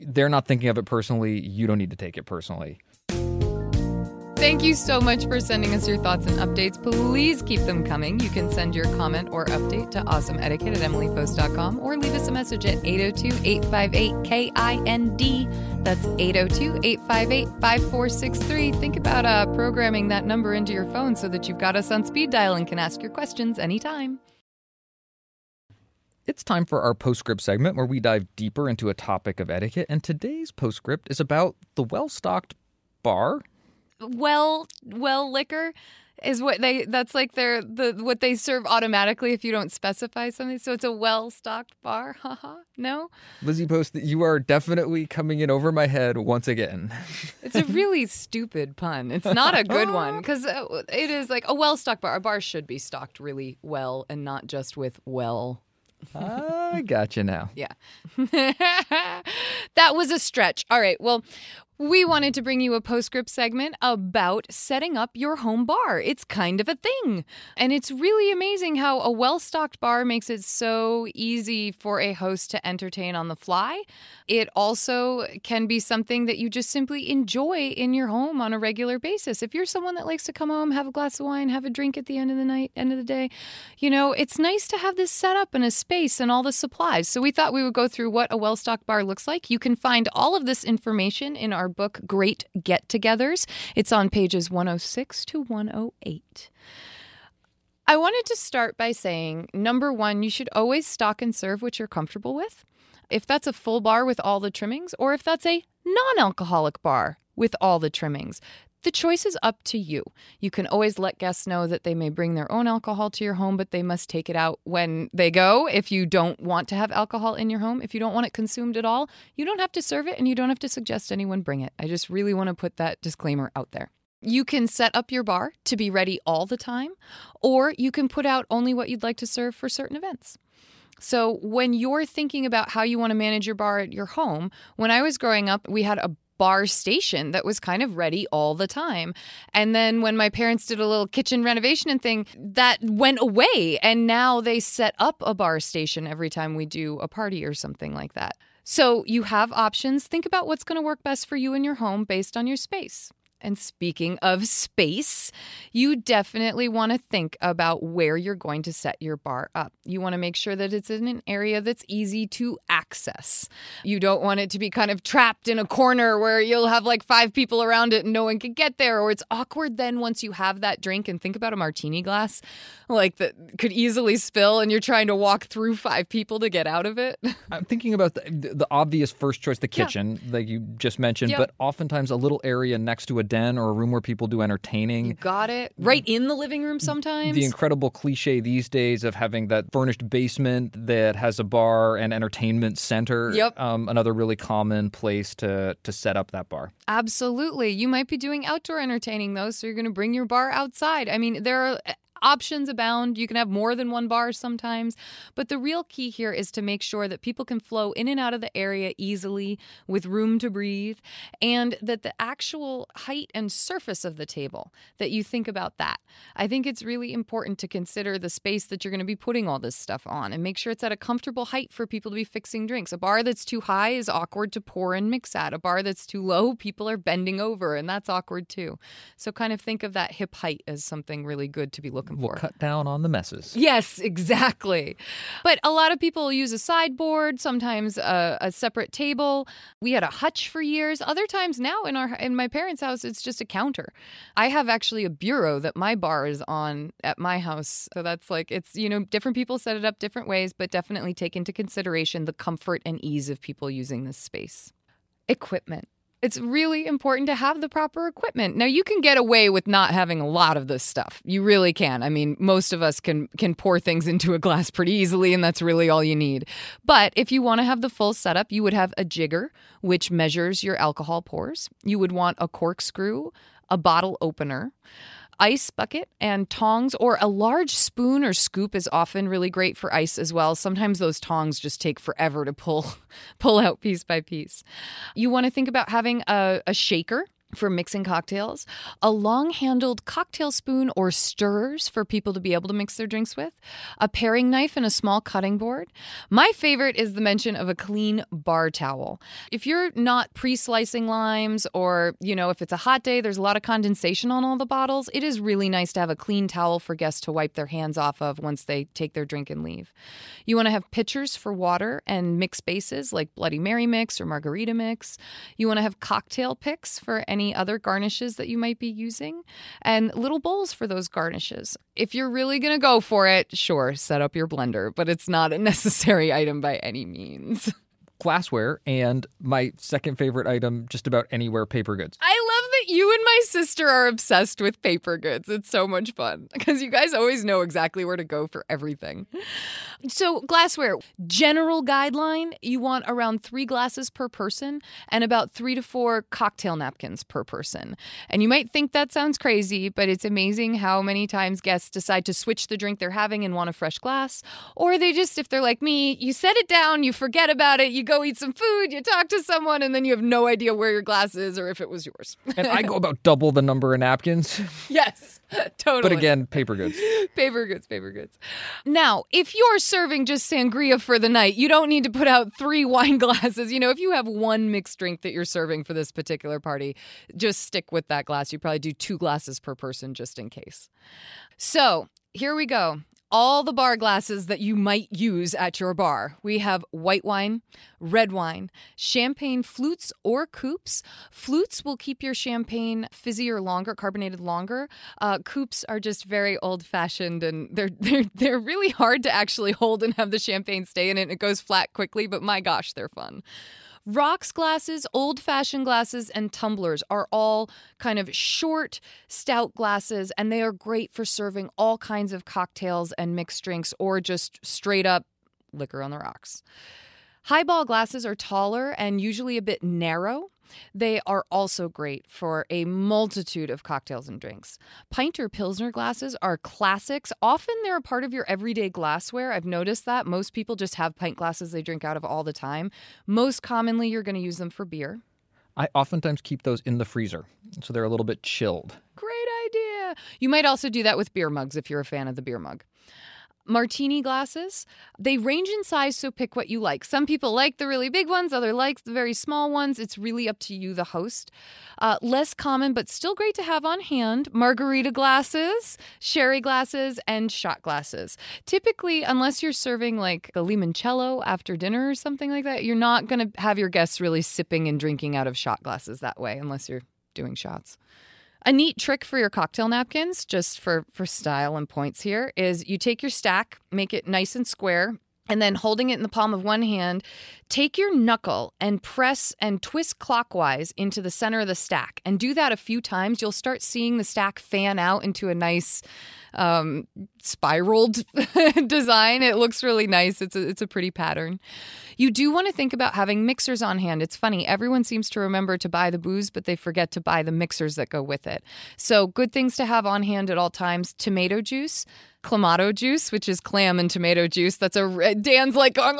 they're not thinking of it personally. You don't need to take it personally. Thank you so much for sending us your thoughts and updates. Please keep them coming. You can send your comment or update to awesomeetiquette at emilypost.com or leave us a message at 802 858 KIND. That's 802 858 5463. Think about uh, programming that number into your phone so that you've got us on speed dial and can ask your questions anytime. It's time for our postscript segment where we dive deeper into a topic of etiquette, and today's postscript is about the well stocked bar well well liquor is what they that's like their the what they serve automatically if you don't specify something so it's a well stocked bar *laughs* haha no lizzie post that you are definitely coming in over my head once again *laughs* it's a really stupid pun it's not a good *laughs* one because uh, it is like a well stocked bar a bar should be stocked really well and not just with well I got you now. Yeah. that was a stretch. All right. Well, We wanted to bring you a postscript segment about setting up your home bar. It's kind of a thing. And it's really amazing how a well stocked bar makes it so easy for a host to entertain on the fly. It also can be something that you just simply enjoy in your home on a regular basis. If you're someone that likes to come home, have a glass of wine, have a drink at the end of the night, end of the day, you know, it's nice to have this set up and a space and all the supplies. So we thought we would go through what a well stocked bar looks like. You can find all of this information in our book, Great Get Togethers. It's on pages 106 to 108. I wanted to start by saying number one, you should always stock and serve what you're comfortable with. If that's a full bar with all the trimmings, or if that's a non alcoholic bar with all the trimmings. The choice is up to you. You can always let guests know that they may bring their own alcohol to your home, but they must take it out when they go. If you don't want to have alcohol in your home, if you don't want it consumed at all, you don't have to serve it and you don't have to suggest anyone bring it. I just really want to put that disclaimer out there. You can set up your bar to be ready all the time, or you can put out only what you'd like to serve for certain events. So, when you're thinking about how you want to manage your bar at your home, when I was growing up, we had a bar station that was kind of ready all the time. And then when my parents did a little kitchen renovation and thing, that went away. And now they set up a bar station every time we do a party or something like that. So you have options. Think about what's going to work best for you in your home based on your space. And speaking of space, you definitely want to think about where you're going to set your bar up. You want to make sure that it's in an area that's easy to access. You don't want it to be kind of trapped in a corner where you'll have like five people around it and no one can get there, or it's awkward then once you have that drink. And think about a martini glass, like that could easily spill, and you're trying to walk through five people to get out of it. *laughs* I'm thinking about the, the obvious first choice, the kitchen, yeah. like you just mentioned, yep. but oftentimes a little area next to a den or a room where people do entertaining. You got it. Right in the living room sometimes. The incredible cliche these days of having that furnished basement that has a bar and entertainment center. Yep. Um, another really common place to to set up that bar. Absolutely. You might be doing outdoor entertaining though, so you're going to bring your bar outside. I mean, there are options abound. You can have more than one bar sometimes. But the real key here is to make sure that people can flow in and out of the area easily with room to breathe and that the actual height and surface of the table, that you think about that. I think it's really important to consider the space that you're going to be putting all this stuff on and make sure it's at a comfortable height for people to be fixing drinks. A bar that's too high is awkward to pour and mix at. A bar that's too low, people are bending over and that's awkward too. So kind of think of that hip height as something really good to be looking for. cut down on the messes. Yes, exactly. But a lot of people use a sideboard, sometimes a, a, separate table. We had a hutch for years. Other times now in our in my parents' house, it's just a counter. I have actually a bureau that my bar is on at my house. So that's like it's you know different people set it up different ways, but definitely take into consideration the comfort and ease of people using this space. Equipment it's really important to have the proper equipment. Now you can get away with not having a lot of this stuff. You really can. I mean, most of us can can pour things *laughs* into a glass pretty easily and that's really all you need. But if you want to have the full setup, you would have a jigger which measures your alcohol pours. You would want a corkscrew, a bottle opener, ice bucket and tongs, or a large spoon or scoop is often really great for ice as well. Sometimes those tongs just take forever to pull *laughs* pull out piece by piece. You want to think about having a, a shaker for mixing cocktails, a long handled cocktail spoon or stirrers for people to be able to mix their drinks with, a paring knife, and a small cutting board. My favorite is the mention of a clean bar towel. If you're not pre slicing limes, or, you know, if it's a hot day, there's a lot of condensation on all the bottles, it is really nice to have a clean towel for guests to wipe their hands off of once they take their drink and leave. You want to have pitchers for water and mix bases like Bloody Mary mix or margarita mix. You want to have cocktail picks for any any other garnishes that you might be using, and little bowls for those garnishes. If you're really going to go for it, sure, set up your blender, but it's not a *laughs* necessary item by any means. Glassware and my second favorite item, just about anywhere, paper goods. I love that you and my sister are obsessed with paper goods. It's so much fun because you guys always know exactly where to go for everything. So, glassware, general guideline you want around three glasses per person and about three to four cocktail napkins per person. And you might think that sounds crazy, but it's amazing how many times guests decide to switch the drink they're having and want a fresh glass. Or they just, if they're like me, you set it down, you forget about it, you go eat some food, you talk to someone, and then you have no idea where your glass is or if it was yours. and I *laughs* go about double the number of napkins. yes, *laughs* totally. But again, paper goods. *laughs* paper goods, paper goods. Now, if you're serving just sangria for the night, you don't need to put out three *laughs* wine glasses. You know, if you have one mixed drink that you're serving for this particular party, just stick with that glass. You probably do two glasses per person just in case. So, here we go all the bar glasses that you might use at your bar. We have white wine, red wine, champagne flutes or coupes. Flutes will keep your champagne fizzier longer, carbonated longer. Uh, coupes are just very old fashioned and they're, *laughs* they're, they're really hard to actually hold and have the champagne stay in it. It goes flat quickly, but my gosh, they're fun. Rocks glasses, old fashioned glasses, and tumblers are all kind of short, stout glasses, and they are great for serving all kinds of cocktails and mixed drinks or just straight up liquor on the rocks. Highball glasses are taller and usually a bit narrow. They are also great for a multitude of cocktails and drinks. Pint or Pilsner glasses are classics. Often they're a part of your everyday glassware. I've noticed that. Most people just have pint glasses they drink out of all the time. Most commonly, you're going to use them for beer. I oftentimes keep those in the freezer, so they're a little bit chilled. Great idea. You might also do that with beer mugs if you're a fan of the beer mug martini glasses. They range in size, so pick what you like. Some people like the really big ones, other like the very small ones. It's really up to you, the host. Uh, less common, but still great to have on hand margarita glasses, sherry glasses, and shot glasses. Typically, unless you're serving like a limoncello after dinner or something like that, you're not going to have your guests really sipping and drinking out of shot glasses that way, unless you're doing shots. A neat trick for your cocktail napkins, just for, for style and points here, is you take your stack, make it nice and square, and then holding it in the palm of one hand, take your knuckle and press and twist clockwise into the center of the stack. And do that a few times. You'll start seeing the stack fan out into a nice um, spiraled *laughs* design. It looks really nice. It's a, it's a pretty pattern. You do want to think about having mixers on hand. It's funny, everyone seems to remember to buy the booze, but they forget to buy the mixers that go with it. So, good things to have on hand at all times tomato juice, clamato juice, which is clam and tomato juice. That's a Dan's like going,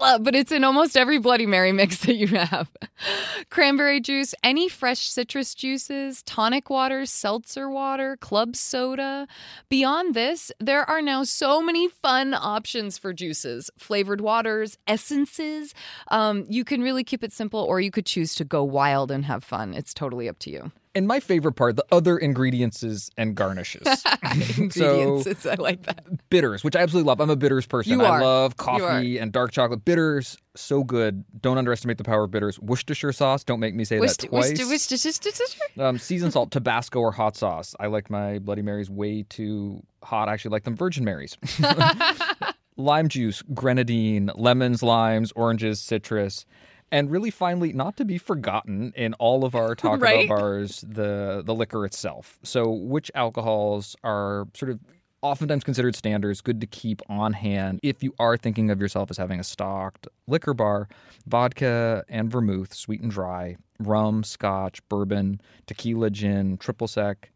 but it's in almost every Bloody Mary mix that you have. *laughs* Cranberry juice, any fresh citrus juices, tonic water, seltzer water, club soda. Beyond this, there are now so many fun options for juices, flavored waters, essences. Um, you can really keep it simple, or you could choose to go wild and have fun. It's totally up to you. And my favorite part, the other ingredients and garnishes. *laughs* ingredients, so, I like that. Bitters, which I absolutely love. I'm a bitters person. You are. I love coffee and dark chocolate. Bitters, so good. Don't underestimate the power of bitters. Worcestershire sauce, don't make me say Worcester, that twice. Worcester, Worcestershire? Um, seasoned salt, Tabasco, or hot sauce. I like my Bloody Marys way too hot. I actually like them Virgin Marys. *laughs* *laughs* Lime juice, grenadine, lemons, limes, oranges, citrus and really finally not to be forgotten in all of our *laughs* talk right? about bars the the liquor itself so which alcohols are sort of oftentimes considered standards good to keep on hand if you are thinking of yourself as having a stocked liquor bar vodka and vermouth sweet and dry rum scotch bourbon tequila gin triple sec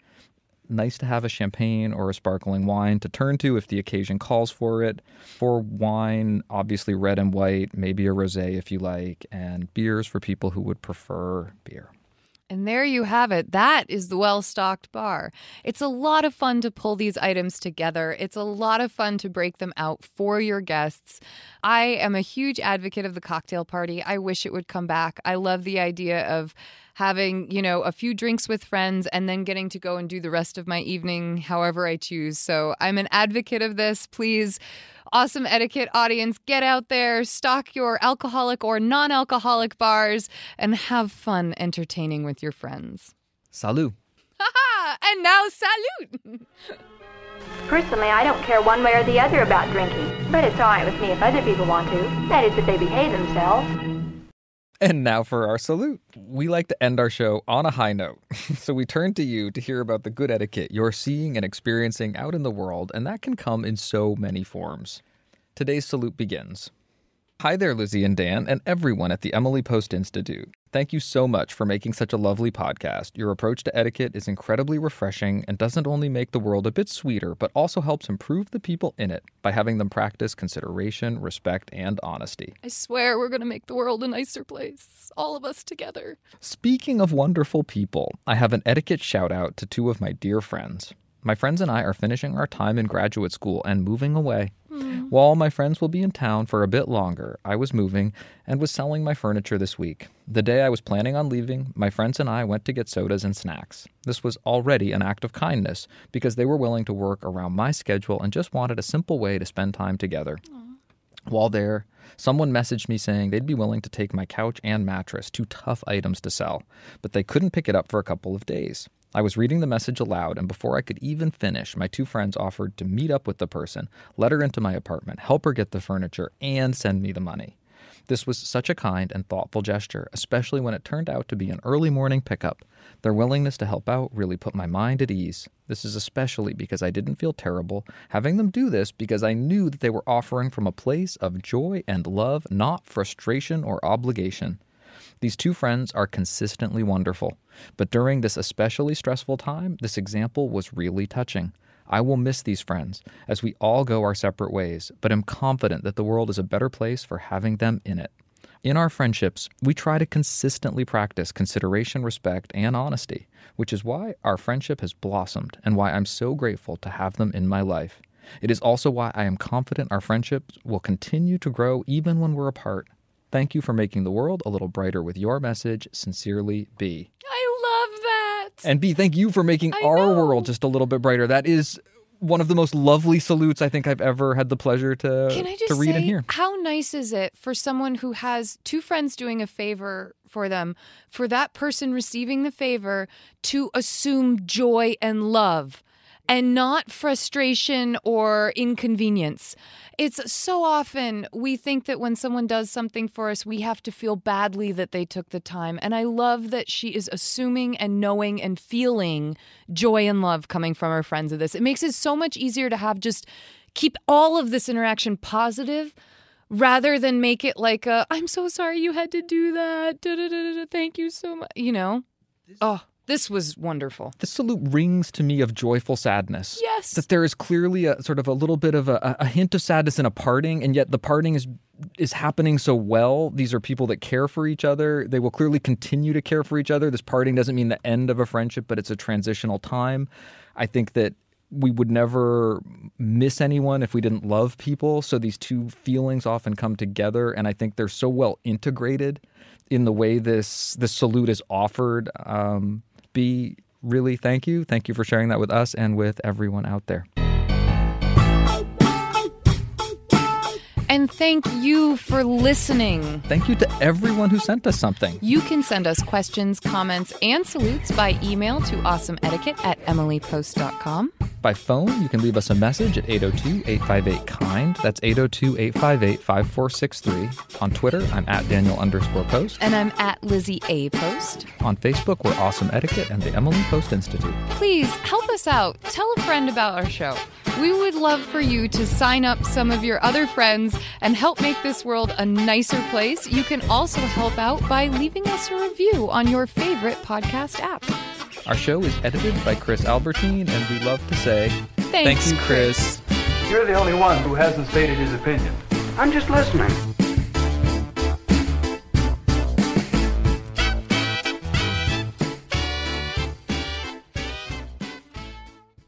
nice to have a champagne or a sparkling wine to turn to if the occasion calls for it. For wine, obviously red and white, maybe a rosé if you like, and beers for people who would prefer beer. And there you have it. That is the well stocked bar. It's a lot of fun to pull these items together. It's a lot of fun to break them out for your guests. I am a huge advocate of the cocktail party. I wish it would come back. I love the idea of having, you know, a few drinks with friends and then getting to go and do the rest of my evening however I choose. So I'm an advocate of this. Please awesome etiquette audience, get out there, stock your alcoholic or non alcoholic bars, and have fun entertaining with your friends. Salut. and now, salute. *laughs* Personally, I don't care one way or the other about drinking, but it's all right with me if other people want to. That is, if they behave themselves. And now for our salute. We like to end our show on a high note. *laughs* so we turn to you to hear about the good etiquette you're seeing and experiencing out in the world, and that can come in so many forms. Today's salute begins. Hi there, Lizzie and Dan, and everyone at the Emily Post Institute. Thank you so much for making such a lovely podcast. Your approach to etiquette is incredibly refreshing and doesn't only make the world a bit sweeter, but also helps improve the people in it by having them practice consideration, respect, and honesty. I swear we're going to make the world a nicer place, all of us together. Speaking of wonderful people, I have an etiquette shout out to two of my dear friends. My friends and I are finishing our time in graduate school and moving away. Mm. While my friends will be in town for a bit longer, I was moving and was selling my furniture this week. The day I was planning on leaving, my friends and I went to get sodas and snacks. This was already an act of kindness because they were willing to work around my schedule and just wanted a simple way to spend time together. Aww. While there, someone messaged me saying they'd be willing to take my couch and mattress, two tough items to sell, but they couldn't pick it up for a couple of days. I was reading the message aloud, and before I could even finish, my two friends offered to meet up with the person, let her into my apartment, help her get the furniture, and send me the money. This was such a kind and thoughtful gesture, especially when it turned out to be an early morning pickup. Their willingness to help out really put my mind at ease. This is especially because I didn't feel terrible having them do this because I knew that they were offering from a place of joy and love, not frustration or obligation. These two friends are consistently wonderful, but during this especially stressful time, this example was really touching. I will miss these friends as we all go our separate ways, but am confident that the world is a better place for having them in it. In our friendships, we try to consistently practice consideration, respect, and honesty, which is why our friendship has blossomed and why I'm so grateful to have them in my life. It is also why I am confident our friendships will continue to grow even when we're apart. Thank you for making the world a little brighter with your message. Sincerely, B. I love that. And B, thank you for making I our know. world just a little bit brighter. That is one of the most lovely salutes I think I've ever had the pleasure to, Can I just to read say, and hear. How nice is it for someone who has two friends doing a favor for them, for that person receiving the favor to assume joy and love? And not frustration or inconvenience. It's so often we think that when someone does something for us, we have to feel badly that they took the time. And I love that she is assuming and knowing and feeling joy and love coming from her friends of this. It makes it so much easier to have just keep all of this interaction positive rather than make it like a I'm so sorry you had to do that. Da, da, da, Thank you so much. You know? Oh, this was wonderful. The salute rings to me of joyful sadness. Yes. That there is clearly a sort of a little bit of a, a hint of sadness in a parting, and yet the parting is is happening so well. These are people that care for each other. They will clearly continue to care for each other. This parting doesn't mean the end of a friendship, but it's a transitional time. I think that we would never miss anyone if we didn't love people. So these two feelings often come together, and I think they're so well integrated in the way this this salute is offered. Um, B really thank you. Thank you for sharing that with us and with everyone out there. And thank you for listening. Thank you to everyone who sent us something. You can send us questions, comments, and salutes by email to awesomeetiquette at emilypost.com. By phone, you can leave us a message at 802 858 KIND. That's 802 858 5463. On Twitter, I'm at Daniel underscore post. And I'm at Lizzie A. Post. On Facebook, we're Awesome Etiquette and the Emily Post Institute. Please help us out. Tell a friend about our show. We would love for you to sign up some of your other friends and help make this world a nicer place. You can also help out by leaving us a review on your favorite podcast app. Our show is edited by Chris Albertine, and we love to say thanks, thank you, Chris. You're the only one who hasn't stated his opinion. I'm just listening.